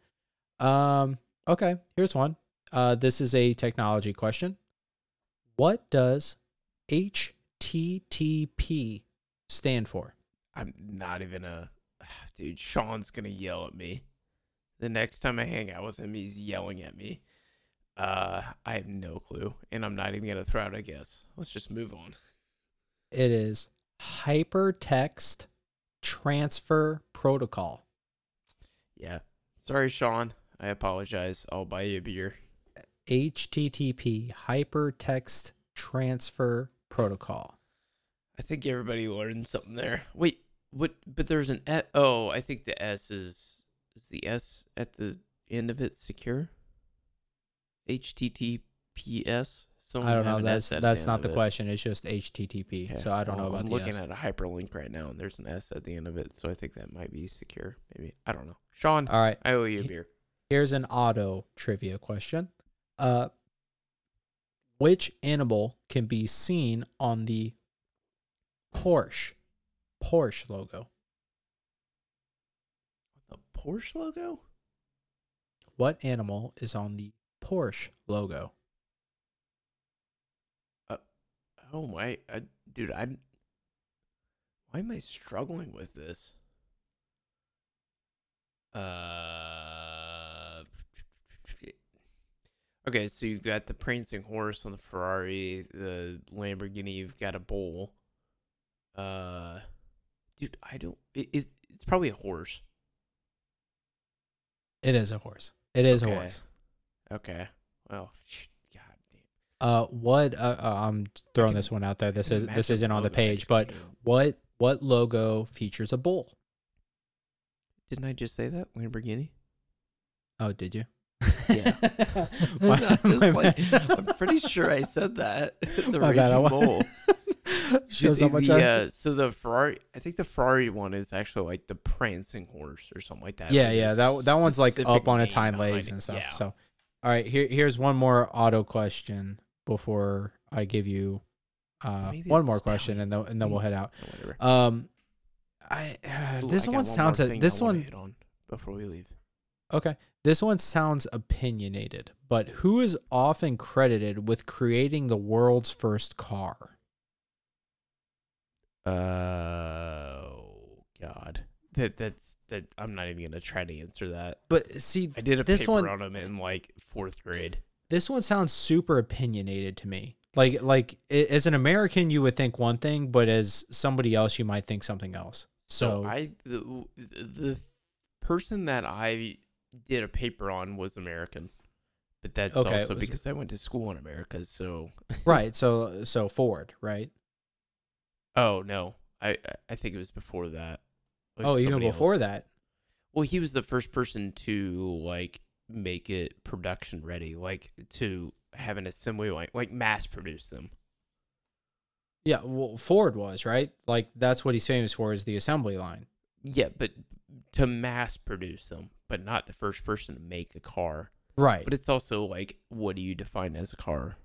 Um, okay, here's one. Uh, this is a technology question. What does HTTP stand for? I'm not even a dude. Sean's gonna yell at me. The next time I hang out with him, he's yelling at me. Uh, I have no clue, and I'm not even gonna throw out a guess. Let's just move on. It is Hypertext Transfer Protocol. Yeah, sorry, Sean. I apologize. I'll buy you a beer. HTTP Hypertext Transfer Protocol. I think everybody learned something there. Wait, what? But there's an e- oh, I think the S is is the S at the end of it secure? HTTPS. Someone I don't know. That's that's not the it. question. It's just HTTP. So I don't know about I'm the looking S. at a hyperlink right now, and there's an S at the end of it, so I think that might be secure. Maybe I don't know. Sean, All right. I owe you a beer. Here's an auto trivia question. Uh, which animal can be seen on the Porsche Porsche logo? Porsche logo? What animal is on the Porsche logo? Oh my, uh, dude, I. Why am I struggling with this? Uh. Okay, so you've got the prancing horse on the Ferrari, the Lamborghini. You've got a bull. Uh, dude, I don't. It, it it's probably a horse. It is a horse. It is Okay. a horse. Okay. Well, God damn. Uh, what? Uh, uh, I'm throwing this one out there. This is this isn't on the page, but came. what what logo features a bull? Didn't I just say that Lamborghini? Oh, did you? Yeah. My- Just my like- I'm pretty sure I said that. the My bad, I Raging wa- Bull. Shows the, how much the, uh, so the Ferrari, I think the Ferrari one is actually like the prancing horse or something like that. yeah, Like, yeah. That that one's like up on a time legs and stuff. Yeah. So, all right. Here here's one more auto question before I give you uh one more question, and then and then we'll head out. Um, I uh, Ooh, this I one sounds a, this one on before we leave. okay. This one sounds opinionated, but who is often credited with creating the world's first car? Oh God, that that's that. I'm not even gonna try to answer that. But see, I did a This paper one- on him in like fourth grade. this one sounds super opinionated to me. Like like as an American, you would think one thing, but as somebody else, you might think something else. So So, I the, the person that I did a paper on was American, but that's Okay, also was- because I went to school in America. So right. So so Ford, right? Oh no, I I think it was before that. Like oh, even before else. that. Well, he was the first person to like make it production ready, like to have an assembly line, like mass produce them. Yeah, well, Ford was right. Like that's what he's famous for is the assembly line. Yeah, but to mass produce them, but not the first person to make a car. Right. But it's also like, what do you define as a car?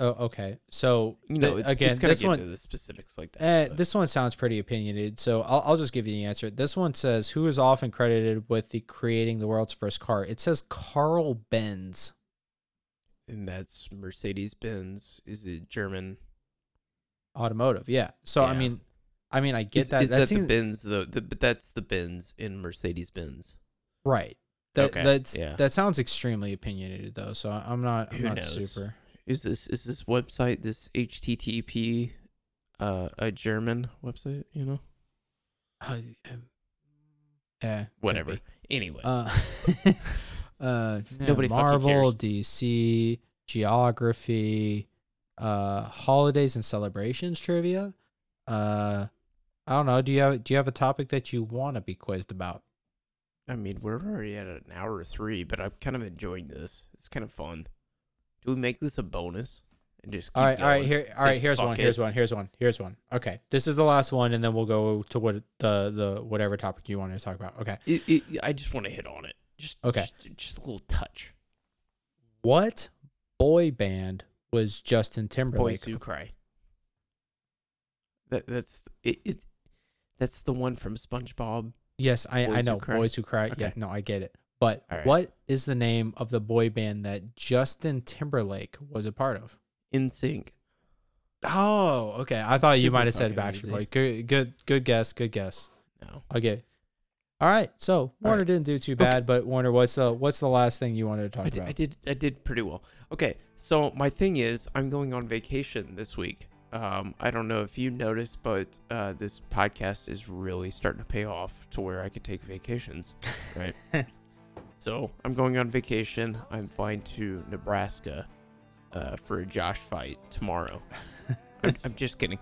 Oh, okay. So You know, th- again, this get one, the specifics like that. eh, but- this one sounds pretty opinionated. So I'll I'll just give you the answer. This one says who is often credited with the creating the world's first car. It says Carl Benz. and that's Mercedes Benz. Is it German? Automotive, yeah. So I mean, I mean, I get is, that. Is that that seems the Benz though? The, but that's the Benz in Mercedes Benz. right. That Okay, that's yeah. that sounds extremely opinionated though. So I'm not I'm Who not knows? super. Is this is this website this HTTP uh a German website? You know, Uh, yeah, whatever. Anyway, Uh, uh, Nobody Marvel. DC, geography, uh, holidays and celebrations trivia. Uh, I don't know. Do you have do you have a topic that you want to be quizzed about? I mean, we're already at an hour or three, but I'm kind of enjoying this. It's kind of fun. Do we make this a bonus and just keep all right, all right. Here, all Say, right. Here's one. it." Here's one. Here's one. Here's one. Okay, this is the last one, and then we'll go to what the the whatever topic you want to talk about. Okay. It, it, I just want to hit on it. Just Okay. Just, just a little touch. What boy band was Justin Timberlake? Boys who cry. That that's it, it. That's the one from SpongeBob. Yes, I, Boys I know boys who cry. Yeah, no, I get it. But right. what is the name of the boy band that Justin Timberlake was a part of? NSYNC. Oh, okay. I thought you might have said Backstreet easy. Boy. Good, good, good guess. Good guess. No. Okay. All right. So Warner right. didn't do too bad, but Warner, what's the what's the last thing you wanted to talk I did, about? I did I did pretty well. Okay, so my thing is I'm going on vacation this week. Um, I don't know if you noticed, but uh, this podcast is really starting to pay off to where I could take vacations, right? so I'm going on vacation. I'm flying to Nebraska uh, for a Josh fight tomorrow. I'm, I'm just kidding.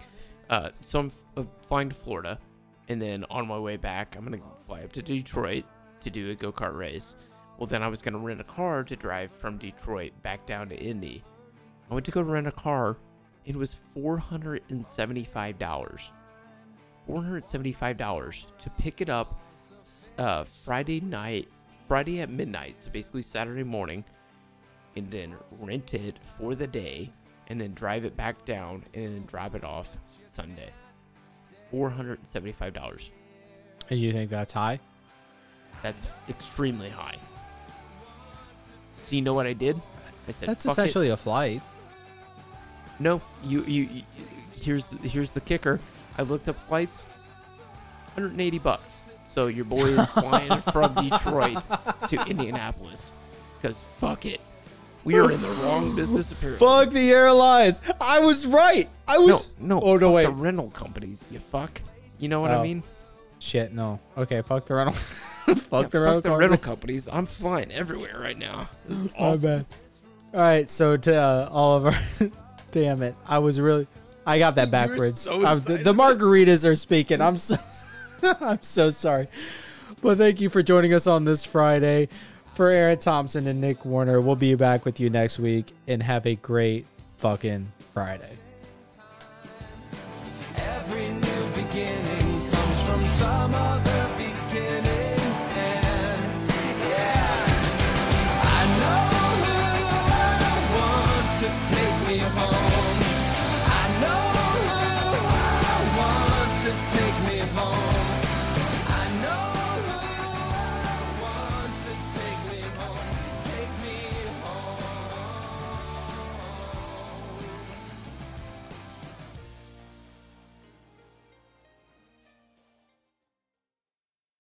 Uh, so I'm uh, flying to Florida, and then on my way back, I'm gonna fly up to Detroit to do a go kart race. Well, then I was gonna rent a car to drive from Detroit back down to Indy. I went to go rent a car. It was four hundred and seventy-five dollars. Four hundred seventy-five dollars to pick it up uh, Friday night, Friday at midnight, so basically Saturday morning, and then rent it for the day, and then drive it back down, and then drop it off Sunday. Four hundred and seventy-five dollars. and you think that's high? That's extremely high. So you know what I did? I said, That's "Fuck it." essentially a flight. No, you, you you here's the, here's the kicker. I looked up flights, 180 bucks. So your boy is flying from Detroit to Indianapolis. Cause fuck it, we are in the wrong business apparently. Fuck the airlines. I was right. I was. no. Oh no, wait. The rental companies, you fuck. You know what Oh. I mean? Shit, no. Okay, fuck the rental. fuck Yeah, the fuck the rental companies. I'm flying everywhere right now. This is My bad. All right, so to uh, all of our, damn it, I was really, I got that backwards. so the, the margaritas are speaking. I'm so, I'm so sorry, but thank you for joining us on this Friday. For Aaron Thompson and Nick Warner, we'll be back with you next week and have a great fucking Friday. Every new beginning comes from some other